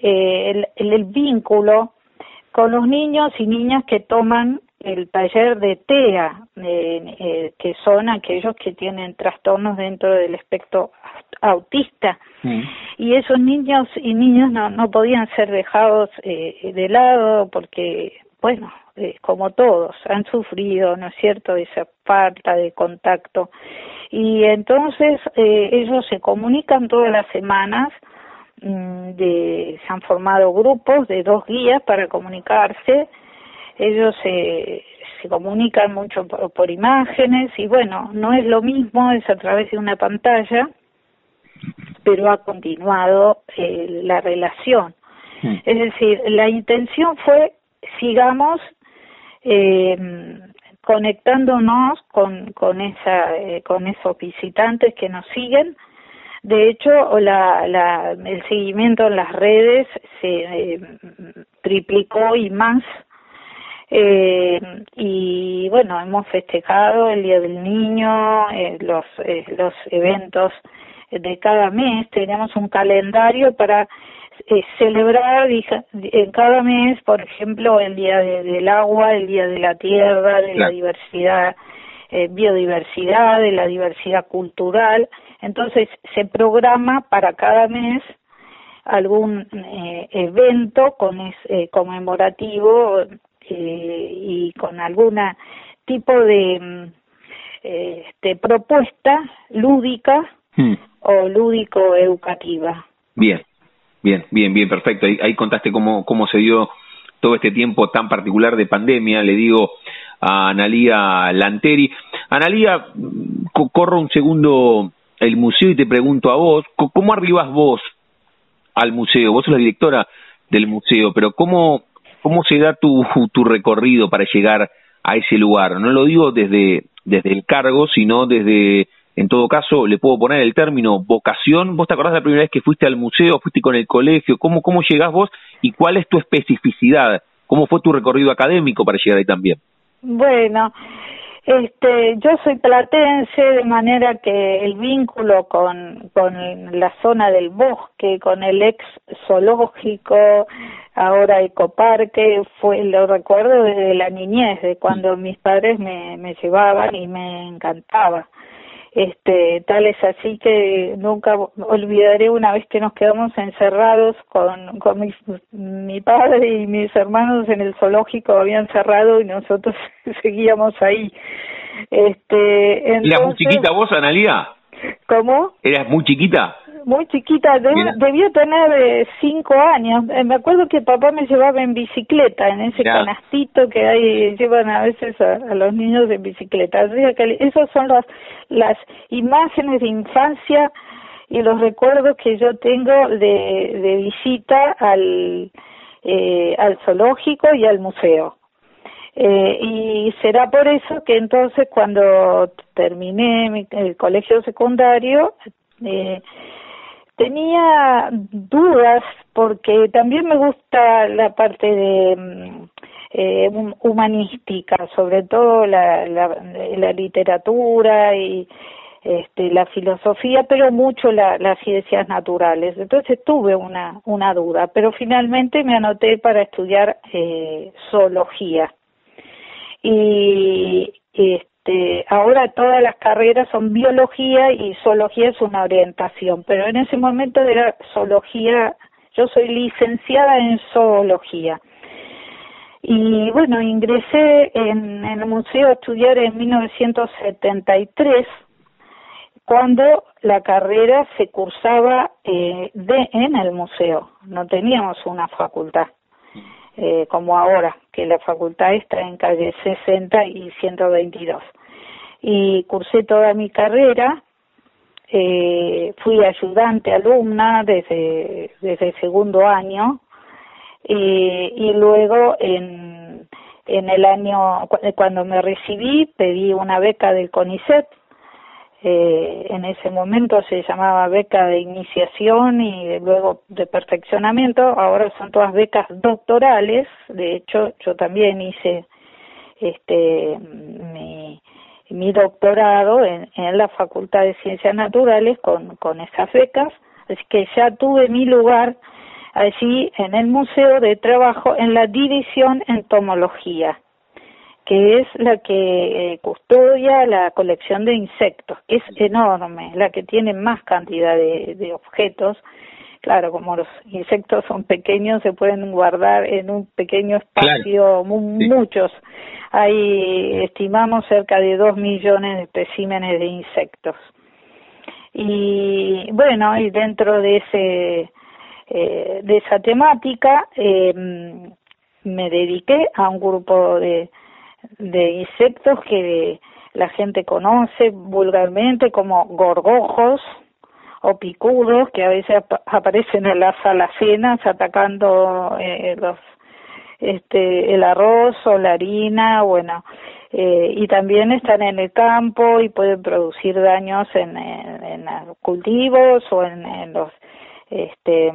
eh, el, el, vínculo con los niños y niñas que toman el taller de TEA, eh, eh, que son aquellos que tienen trastornos dentro del espectro autista. Mm. Y esos niños y niñas no, no podían ser dejados eh, de lado porque, bueno, eh, como todos, han sufrido, ¿no es cierto?, esa falta de contacto. Y entonces eh, ellos se comunican todas las semanas, de, se han formado grupos de dos guías para comunicarse, ellos se, se comunican mucho por, por imágenes y bueno, no es lo mismo, es a través de una pantalla, pero ha continuado eh, la relación. Mm. Es decir, la intención fue sigamos eh, conectándonos con con esa eh, con esos visitantes que nos siguen. De hecho, la, la, el seguimiento en las redes se eh, triplicó y más. Eh, y bueno, hemos festejado el Día del Niño, eh, los, eh, los eventos de cada mes, tenemos un calendario para eh, celebrar en cada mes, por ejemplo, el Día del Agua, el Día de la Tierra, de la diversidad, biodiversidad, de la diversidad cultural. Entonces, se programa para cada mes algún eh, evento con eh, conmemorativo eh, y con alguna tipo de, mm, eh, de propuesta lúdica hmm o lúdico-educativa.
Bien, bien, bien, bien, perfecto. Ahí, contaste cómo, cómo se dio todo este tiempo tan particular de pandemia, le digo a Analía Lanteri. Analía, corro un segundo el museo y te pregunto a vos, ¿cómo arribas vos al museo? Vos sos la directora del museo, pero ¿cómo, cómo se da tu, tu recorrido para llegar a ese lugar? No lo digo desde, desde el cargo, sino desde en todo caso, le puedo poner el término vocación. ¿Vos te acordás de la primera vez que fuiste al museo, fuiste con el colegio? ¿Cómo, cómo llegás vos y cuál es tu especificidad? ¿Cómo fue tu recorrido académico para llegar ahí también?
Bueno, este, yo soy platense, de manera que el vínculo con, con la zona del bosque, con el ex zoológico, ahora ecoparque, fue, lo recuerdo desde la niñez, de cuando mis padres me, me llevaban y me encantaba este tal es así que nunca olvidaré una vez que nos quedamos encerrados con, con mi, mi padre y mis hermanos en el zoológico habían cerrado y nosotros seguíamos ahí este
entonces, ¿Eras muy chiquita vos Analia?
¿Cómo?
¿Eras muy chiquita?
Muy chiquita, debía tener eh, cinco años. Eh, me acuerdo que papá me llevaba en bicicleta, en ese canastito que hay, llevan a veces a, los niños en bicicleta. Que esas son las, las imágenes de infancia y los recuerdos que yo tengo de, de visita al, eh, al zoológico y al museo. Eh, y será por eso que entonces cuando terminé mi, el colegio secundario, eh, tenía dudas porque también me gusta la parte de mm, eh, humanística, sobre todo la, la, literatura y este, la filosofía, pero mucho la, las ciencias naturales. Entonces tuve una, una duda, pero finalmente me anoté para estudiar eh, zoología. Y este, ahora todas las carreras son biología y zoología es una orientación, pero en ese momento era zoología, yo soy licenciada en zoología. Y bueno, ingresé en, en el museo a estudiar en 1973 cuando la carrera se cursaba eh, de, en el museo, no teníamos una facultad eh, como ahora, que la facultad está en calle 60 y 122. Y cursé toda mi carrera, eh, fui ayudante alumna desde, desde segundo año y, y luego en, en el año, cuando me recibí, pedí una beca del CONICET eh, en ese momento se llamaba beca de iniciación y luego de perfeccionamiento, ahora son todas becas doctorales, de hecho yo también hice este mi, doctorado en, en la Facultad de Ciencias Naturales con, con esas becas, así que ya tuve mi lugar allí en el Museo de Trabajo en la División Entomología que es la que eh, custodia la colección de insectos, que es enorme, la que tiene más cantidad de, de objetos. Claro, como los insectos son pequeños, se pueden guardar en un pequeño espacio, muchos. Hay, estimamos, cerca de dos millones de especímenes de insectos. Y bueno, y dentro de ese eh, de esa temática eh, me dediqué a un grupo de de insectos que la gente conoce vulgarmente como gorgojos o picudos que a veces aparecen en las alacenas atacando eh, los este el arroz o la harina bueno eh, y también están en el campo y pueden producir daños en, en, los cultivos o en, en los este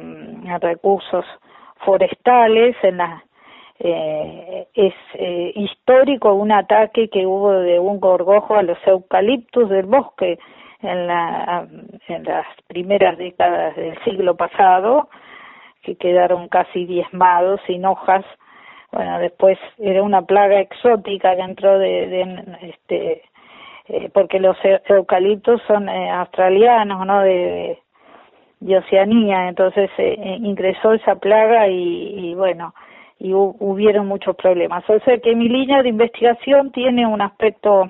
recursos forestales en las eh, es eh, histórico un ataque que hubo de un gorgojo a los eucaliptus del bosque en, la, en las primeras décadas del siglo pasado, que quedaron casi diezmados, sin hojas. Bueno, después era una plaga exótica dentro de, de este, eh, porque los eucaliptos son eh, australianos, ¿no? De, Oceanía, entonces eh, ingresó esa plaga y, y bueno, y hubieron muchos problemas. O sea que mi línea de investigación tiene un aspecto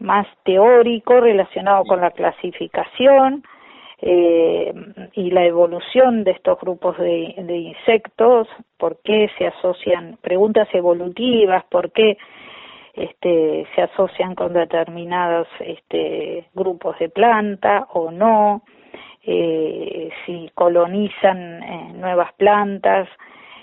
más teórico relacionado con la clasificación eh, y la evolución de estos grupos de, de, insectos, por qué se asocian, preguntas evolutivas, por qué este, se asocian con determinados este, grupos de planta o no, eh, si colonizan eh, nuevas plantas,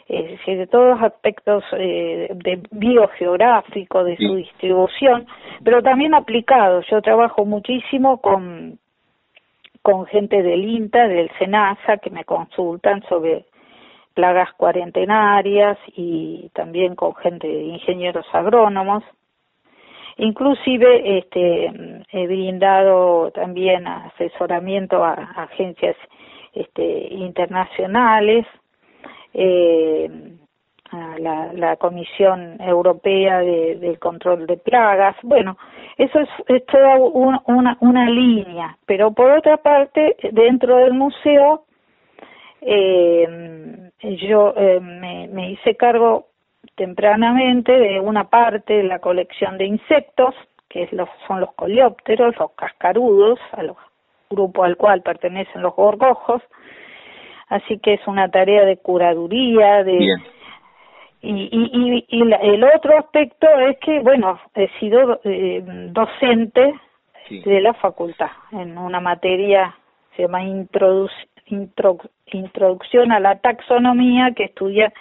es decir, de todos los aspectos eh, de biogeográfico, de su distribución, pero también aplicados. Yo trabajo muchísimo con, con gente del INTA, del SENASA, que me consultan sobre plagas cuarentenarias y también con gente de ingenieros agrónomos. Inclusive este, he brindado también asesoramiento a, a agencias este, internacionales eh, la, la Comisión Europea de, del Control de Plagas. Bueno, eso es, toda una, una línea, pero por otra parte, dentro del museo, eh, yo eh, me, me hice cargo tempranamente de una parte de la colección de insectos, que es los, son los coleópteros, los cascarudos, al grupo al cual pertenecen los gorgojos, así que es una tarea de curaduría, de... Y, y, y, el otro aspecto es que, bueno, he sido eh, docente de la facultad. En una materia, se llama introdu Introducción a la Taxonomía, que estudia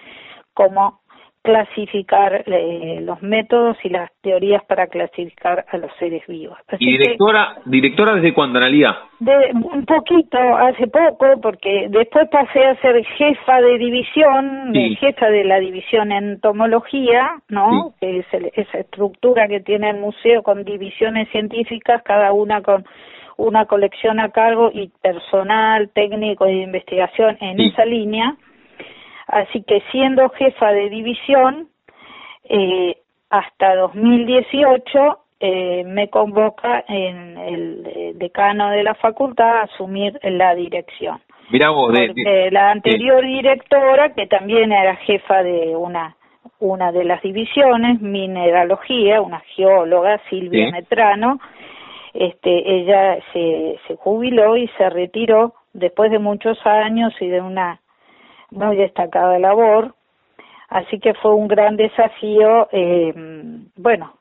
cómo clasificar eh, los métodos y las teorías para clasificar a los seres vivos.
¿Y directora, directora desde cuándo, Analia?
De, un poquito, hace poco, porque después pasé a ser jefa de división, jefa de la división en entomología, ¿no? Que es esa estructura que tiene el museo con divisiones científicas, cada una con una colección a cargo y personal técnico de investigación en esa línea Así que siendo jefa de división, eh, hasta 2018 eh, me convoca en el eh, decano de la facultad a asumir la dirección.
Mira vos,
de, la anterior directora, que también era jefa de una una de las divisiones, mineralogía, una geóloga, Silvia Metrano, este, ella se, se jubiló y se retiró después de muchos años y de una muy destacada labor, así que fue un gran desafío, eh, bueno,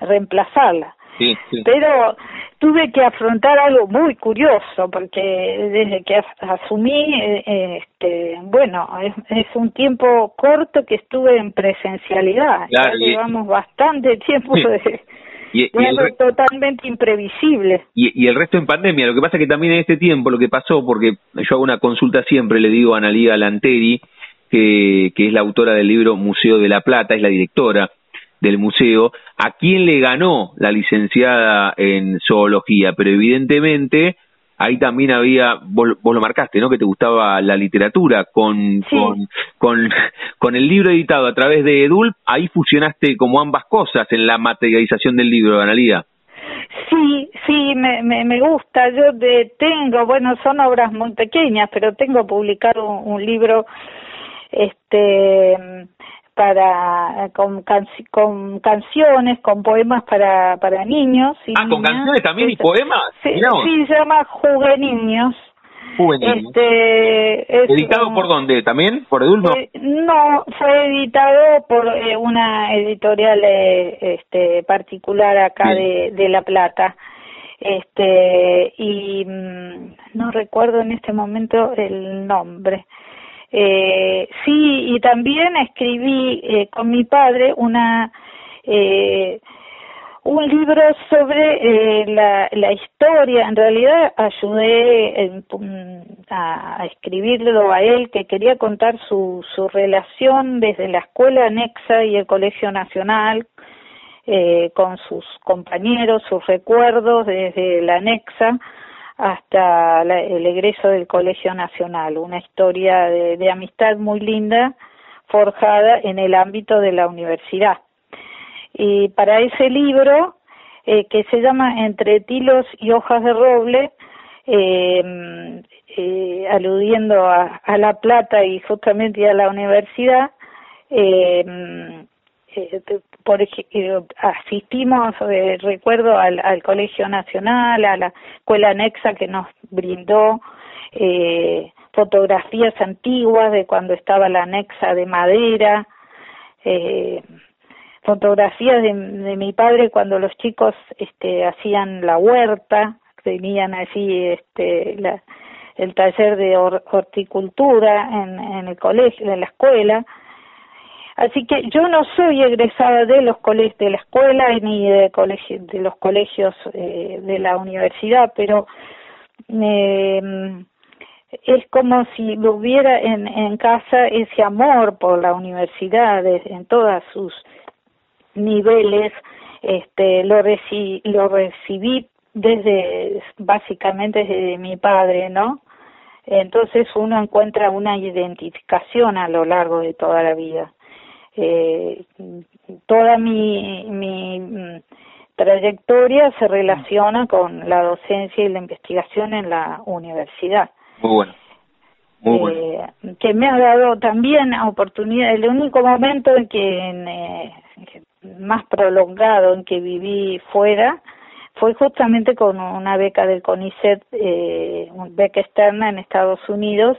reemplazarla.
Sí,
Pero tuve que afrontar algo muy curioso, porque desde que asumí, eh, este, bueno, es, un tiempo corto que estuve en presencialidad, ya llevamos bastante tiempo de y, y totalmente imprevisible.
Y, el resto en pandemia. Lo que pasa es que también en este tiempo lo que pasó, porque yo hago una consulta siempre, le digo a Analia Lanteri, que, que es la autora del libro Museo de la Plata, es la directora del museo, a quién le ganó la licenciada en zoología, pero evidentemente ahí también había, vos, lo marcaste, ¿no? Que te gustaba la literatura con, con, con, con, el libro editado a través de Edul, ahí fusionaste como ambas cosas en la materialización del libro, Analía.
Sí, sí, me, me, me gusta. Yo de, tengo, bueno, son obras muy pequeñas, pero tengo publicado un libro este para con, con canciones, con poemas para para niños.
Y ah, con canciones también y poemas.
Sí, sí, se llama Juveniños. Este,
¿Editado por dónde? ¿También? ¿Por Edulno?
Eh, no, fue editado por eh, una editorial eh, este, particular acá de, de La Plata. Este, y mm, no recuerdo en este momento el nombre. Eh, sí, y también escribí eh, con mi padre una eh, un libro sobre eh, la, la historia. En realidad ayudé a, escribirlo a él, que quería contar su, su relación desde la escuela anexa y el Colegio Nacional eh, con sus compañeros, sus recuerdos desde la anexa hasta el egreso del Colegio Nacional, una historia de, amistad muy linda forjada en el ámbito de la universidad. Y para ese libro, eh, que se llama Entre tilos y hojas de roble, eh, eh, aludiendo a, a, La Plata y justamente a la universidad, eh, eh, por ejemplo, asistimos, eh, recuerdo, al, al, Colegio Nacional, a la escuela anexa que nos brindó eh, fotografías antiguas de cuando estaba la anexa de madera, eh, fotografías de, de, mi padre cuando los chicos este, hacían la huerta, tenían así este, el taller de horticultura en, en el colegio, en la escuela, Así que yo no soy egresada de los colegios de la escuela ni de, colegio, de los colegios eh, de la universidad, pero eh, es como si hubiera en, en casa ese amor por la universidad en todos sus niveles. Este, lo, reci lo recibí desde básicamente desde mi padre, ¿no? Entonces uno encuentra una identificación a lo largo de toda la vida eh, toda mi, mi mm, trayectoria se relaciona con la docencia y la investigación en la universidad.
Muy bueno. Muy
eh, que me ha dado también oportunidad, el único momento en que, en, eh, más prolongado en que viví fuera fue justamente con una beca del CONICET, eh, una beca externa en Estados Unidos,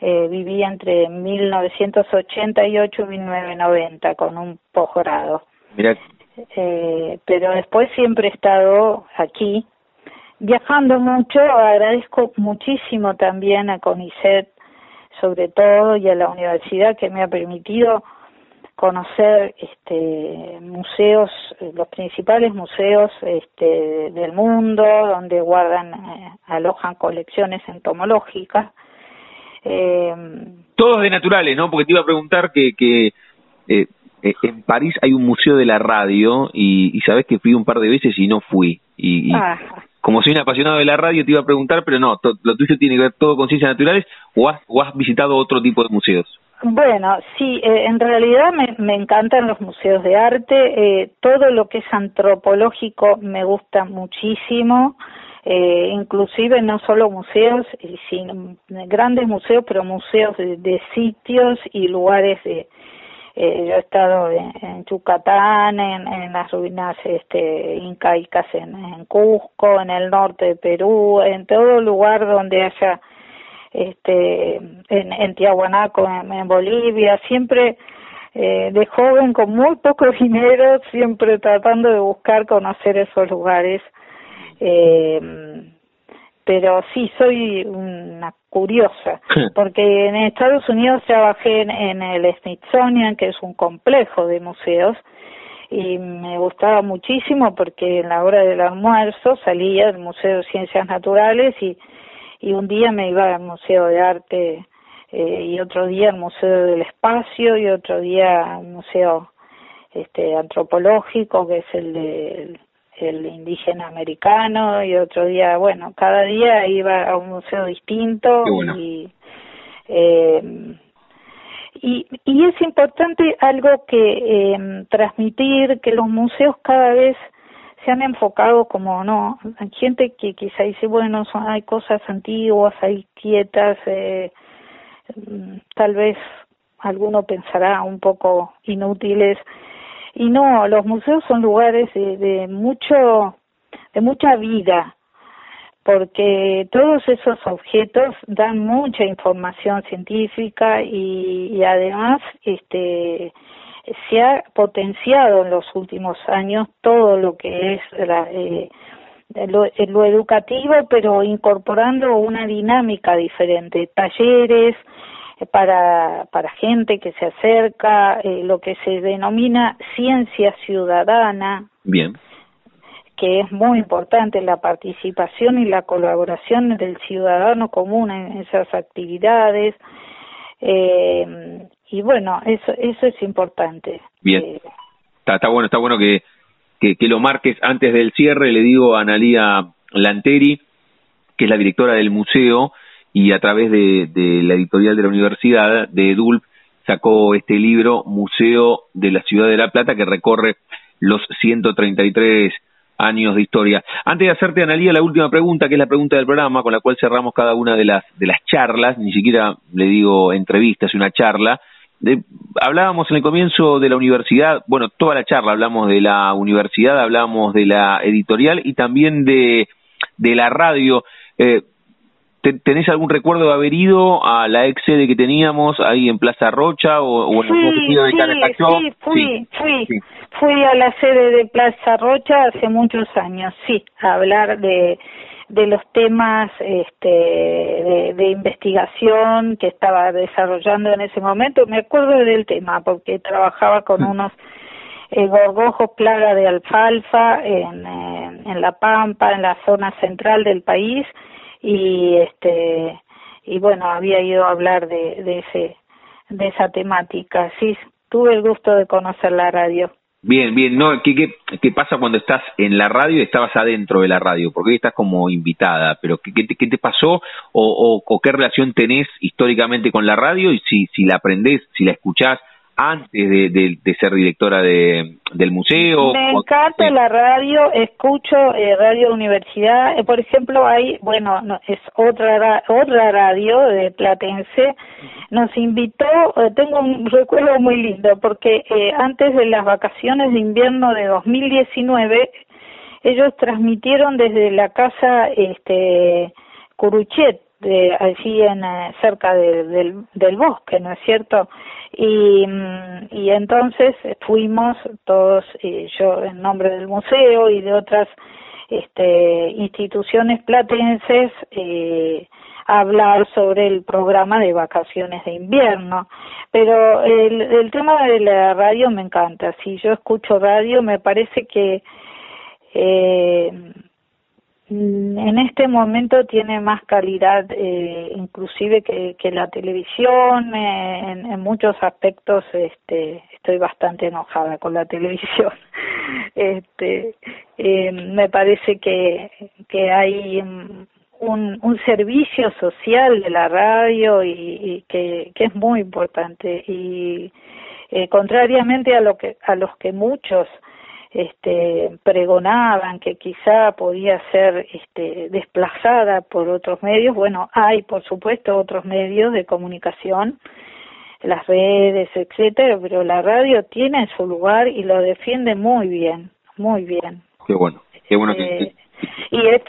eh, viví entre 1988 y 1990 con un posgrado. Eh, pero después siempre he estado aquí viajando mucho. Agradezco muchísimo también a CONICET, sobre todo, y a la universidad que me ha permitido conocer este, museos, los principales museos este, del mundo, donde guardan, eh, alojan colecciones entomológicas.
Eh, Todos de naturales, ¿no? Porque te iba a preguntar que, que eh, eh, en París hay un museo de la radio y, y sabes que fui un par de veces y no fui. Y, como soy un apasionado de la radio te iba a preguntar, pero no, lo tuyo tiene que ver todo con ciencias naturales o has, o has visitado otro tipo de museos.
Bueno, sí, eh, en realidad me, me, encantan los museos de arte, eh, todo lo que es antropológico me gusta muchísimo, eh, inclusive no solo museos, sino grandes museos, pero museos de, sitios y lugares de... Eh, yo he estado en, Yucatán, en, en, las ruinas este, incaicas en, en Cusco, en el norte de Perú, en todo lugar donde haya este, en, en Tiahuanaco, en, Bolivia, siempre eh, de joven con muy poco dinero, siempre tratando de buscar conocer esos lugares. Eh, pero sí, soy una curiosa, porque en Estados Unidos trabajé en, en el Smithsonian, que es un complejo de museos, y me gustaba muchísimo porque en la hora del almuerzo salía del Museo de Ciencias Naturales y y un día me iba al Museo de Arte eh, y otro día al Museo del Espacio y otro día al Museo este antropológico que es el de el indígena americano y otro día bueno cada día iba a un museo distinto y eh, y, y es importante algo que eh, transmitir que los museos cada vez se han enfocado como no hay gente que quizá dice bueno son, hay cosas antiguas hay quietas eh, mm, tal vez alguno pensará un poco inútiles y no los museos son lugares de, de mucho de mucha vida porque todos esos objetos dan mucha información científica y, además este se ha potenciado en los últimos años todo lo que es eh, lo, lo, educativo, pero incorporando una dinámica diferente, talleres para, para gente que se acerca, eh, lo que se denomina ciencia ciudadana.
Bien
que es muy importante la participación y la colaboración del ciudadano común en esas actividades. Eh, y bueno, eso, eso es importante.
Bien. Eh, está, está, bueno, está bueno que, que, que, lo marques antes del cierre. Le digo a Analía Lanteri, que es la directora del museo, y a través de, de la editorial de la universidad, de EDULP, sacó este libro, Museo de la Ciudad de La Plata, que recorre los 133 años de historia. Antes de hacerte, Analía, la última pregunta, que es la pregunta del programa, con la cual cerramos cada una de las, de las charlas, ni siquiera le digo entrevistas, una charla, hablábamos en el comienzo de la universidad, bueno, toda la charla hablamos de la universidad, hablamos de la editorial y también de, de la radio. Eh, ¿Tenés algún recuerdo de haber ido a la ex sede que teníamos ahí en Plaza Rocha o,
o en sí, de sí, fui, fui, fui a la sede de Plaza Rocha hace muchos años, sí, a hablar de de los temas este, de, de, investigación que estaba desarrollando en ese momento. Me acuerdo del tema porque trabajaba con unos eh, gorgojos plaga de alfalfa en, en, La Pampa, en la zona central del país y este y bueno había ido a hablar de, de ese de esa temática. Sí, tuve el gusto de conocer la radio.
Bien, bien, no, ¿qué, qué, qué pasa cuando estás en la radio y estabas adentro de la radio? Porque estás como invitada, pero ¿qué, qué, te, qué te pasó o, o, qué relación tenés históricamente con la radio y si, si la aprendés, si la escuchás, antes de, de, de ser directora de, del museo?
Me encanta la radio, escucho eh, Radio Universidad, eh, por ejemplo, hay, bueno, no, es otra otra radio de Platense, nos invitó, eh, tengo un recuerdo muy lindo, porque eh, antes de las vacaciones de invierno de 2019, ellos transmitieron desde la casa este Curuchet, de allí en eh, cerca de, del, del bosque, ¿no es cierto? Y, mm, y entonces fuimos todos, y yo en nombre del museo y de otras este, instituciones platenses, eh, hablar sobre el programa de vacaciones de invierno. Pero el, el tema de la radio me encanta. Si yo escucho radio, me parece que eh, en este momento tiene más calidad eh, inclusive que, la televisión eh, en, en, muchos aspectos este estoy bastante enojada con la televisión. Este eh, me parece que que hay un, un servicio social de la radio y, y que, que es muy importante. Y eh, contrariamente a lo que a los que muchos este pregonaban que quizá podía ser este desplazada por otros medios bueno hay por supuesto otros medios de comunicación las redes etcétera pero la radio tiene su lugar y lo defiende muy bien muy bien
qué bueno qué bueno que
eh, y es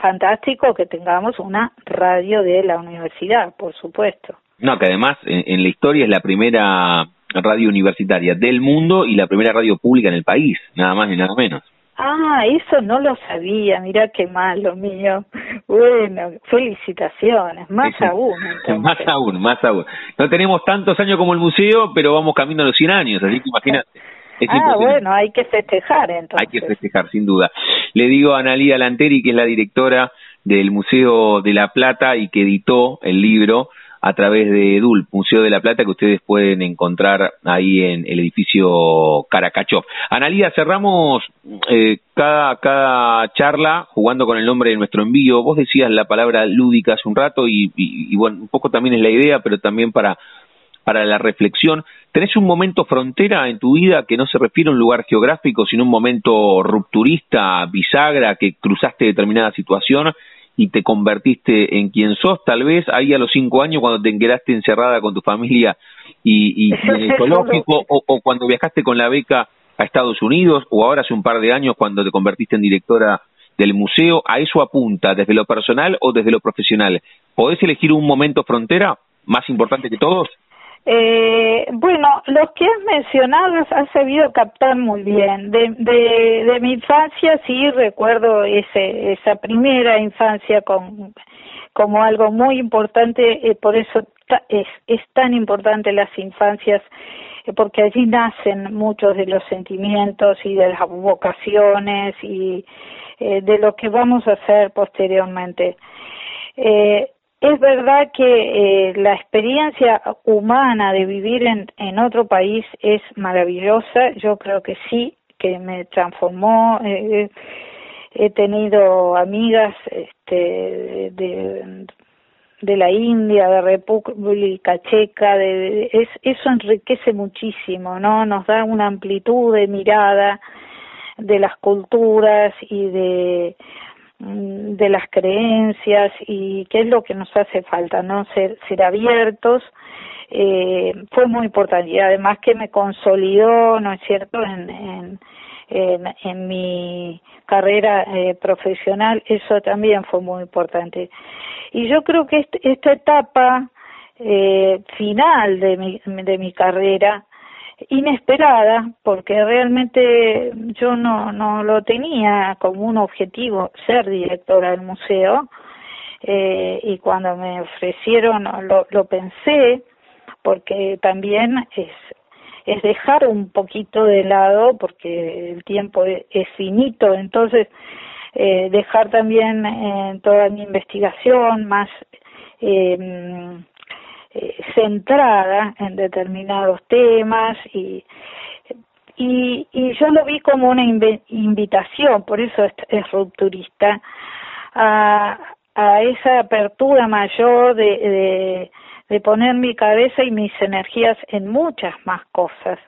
fantástico que tengamos una radio de la universidad, por supuesto.
No, que además en, en, la historia es la primera radio universitaria del mundo y la primera radio pública en el país, nada más ni nada menos.
Ah, eso no lo sabía, mira qué malo mío. Bueno, felicitaciones, más
Sí,
aún.
Más
entonces.
aún, más aún. No tenemos tantos años como el museo, pero vamos camino a los 100 años, así que imagínate. Es
Ah, bueno, hay que festejar entonces.
Hay que festejar, sin duda. Le digo a Analia Lanteri, que es la directora del Museo de la Plata y que editó el libro a través de EDUL, Museo de la Plata, que ustedes pueden encontrar ahí en el edificio Caracachov. Analia, cerramos eh, cada, cada charla jugando con el nombre de nuestro envío. Vos decías la palabra lúdica hace un rato y, y, y bueno, un poco también es la idea, pero también para para la reflexión. ¿Tenés un momento frontera en tu vida que no se refiere a un lugar geográfico, sino un momento rupturista, bisagra, que cruzaste determinada situación y te convertiste en quien sos? Tal vez ahí a los cinco años cuando te quedaste encerrada con tu familia y, y en el zoológico, o, o cuando viajaste con la beca a Estados Unidos, o ahora hace un par de años cuando te convertiste en directora del museo, ¿a eso apunta desde lo personal o desde lo profesional? ¿Podés elegir un momento frontera más importante que todos?
Eh, bueno, los que has mencionado has sabido captar muy bien. De, mi infancia sí recuerdo ese, esa primera infancia como algo muy importante, eh, por eso ta, es, es tan importante las infancias, eh, porque allí nacen muchos de los sentimientos y de las vocaciones y eh, de lo que vamos a hacer posteriormente. Eh, es verdad que eh, la experiencia humana de vivir en, en otro país es maravillosa, yo creo que sí, que me transformó, eh, he tenido amigas este, de, de la India, de República Checa, de, es, eso enriquece muchísimo, ¿no? Nos da una amplitud de mirada de las culturas y de de las creencias y qué es lo que nos hace falta, ¿no? Ser, ser abiertos, eh, fue muy importante y además que me consolidó, ¿no es cierto?, en, en, en, en mi carrera eh, profesional, eso también fue muy importante. Y yo creo que este, esta etapa eh, final de mi, de mi carrera, inesperada porque realmente yo no no lo tenía como un objetivo ser directora del museo eh, y cuando me ofrecieron lo, lo pensé porque también es es dejar un poquito de lado porque el tiempo es, es finito entonces eh, dejar también eh, toda mi investigación más eh, eh, centrada en determinados temas y, y, y yo lo vi como una inv invitación, por eso es, rupturista, a, a esa apertura mayor de, de, de poner mi cabeza y mis energías en muchas más cosas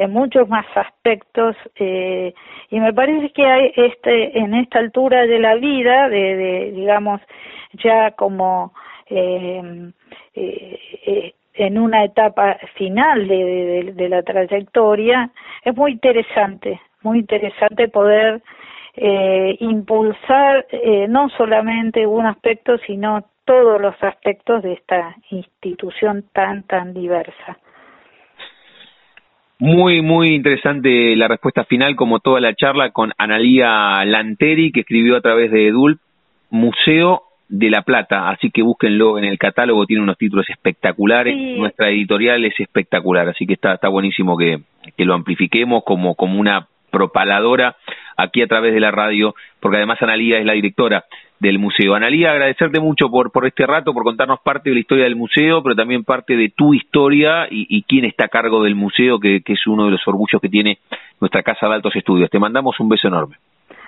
en muchos más aspectos eh, y me parece que hay este en esta altura de la vida de, de digamos ya como eh, eh, en una etapa final de, de, de, la trayectoria, es muy interesante, muy interesante poder eh, impulsar eh, no solamente un aspecto, sino todos los aspectos de esta institución tan, tan diversa.
Muy, muy interesante la respuesta final, como toda la charla con Analía Lanteri, que escribió a través de EDUL, Museo de La Plata, así que búsquenlo en el catálogo, tiene unos títulos espectaculares, nuestra editorial es espectacular, así que está, está buenísimo que, que lo amplifiquemos como, como una propaladora aquí a través de la radio, porque además Analía es la directora del museo. Analía, agradecerte mucho por, por este rato, por contarnos parte de la historia del museo, pero también parte de tu historia y, y quién está a cargo del museo, que, que es uno de los orgullos que tiene nuestra Casa de Altos Estudios. Te mandamos un beso enorme.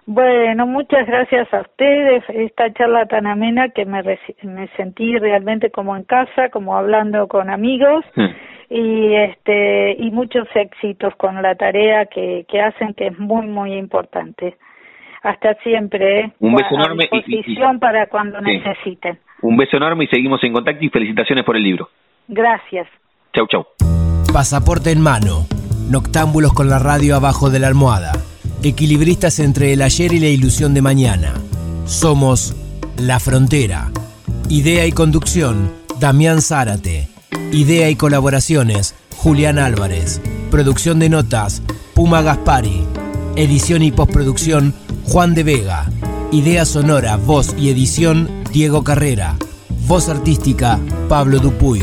Bueno, muchas gracias a ustedes. Esta charla tan amena que me, me sentí realmente como en casa, como hablando con amigos. Hmm. Y este y muchos éxitos con la tarea que, que hacen que es muy muy importante. Hasta siempre. ¿eh?
Un beso enorme.
A disposición para cuando necesiten.
Un beso enorme y seguimos en contacto y felicitaciones por el libro.
Gracias.
Chau, chau.
Pasaporte en mano. Noctámbulos con la radio abajo de la almohada. Equilibristas entre el ayer y la ilusión de mañana. Somos La Frontera. Idea y conducción, Damián Zárate. Idea y colaboraciones, Julián Álvarez. Producción de notas, Puma Gaspari. Edición y postproducción, Juan de Vega. Idea sonora, voz y edición, Diego Carrera. Voz artística, Pablo Dupuy.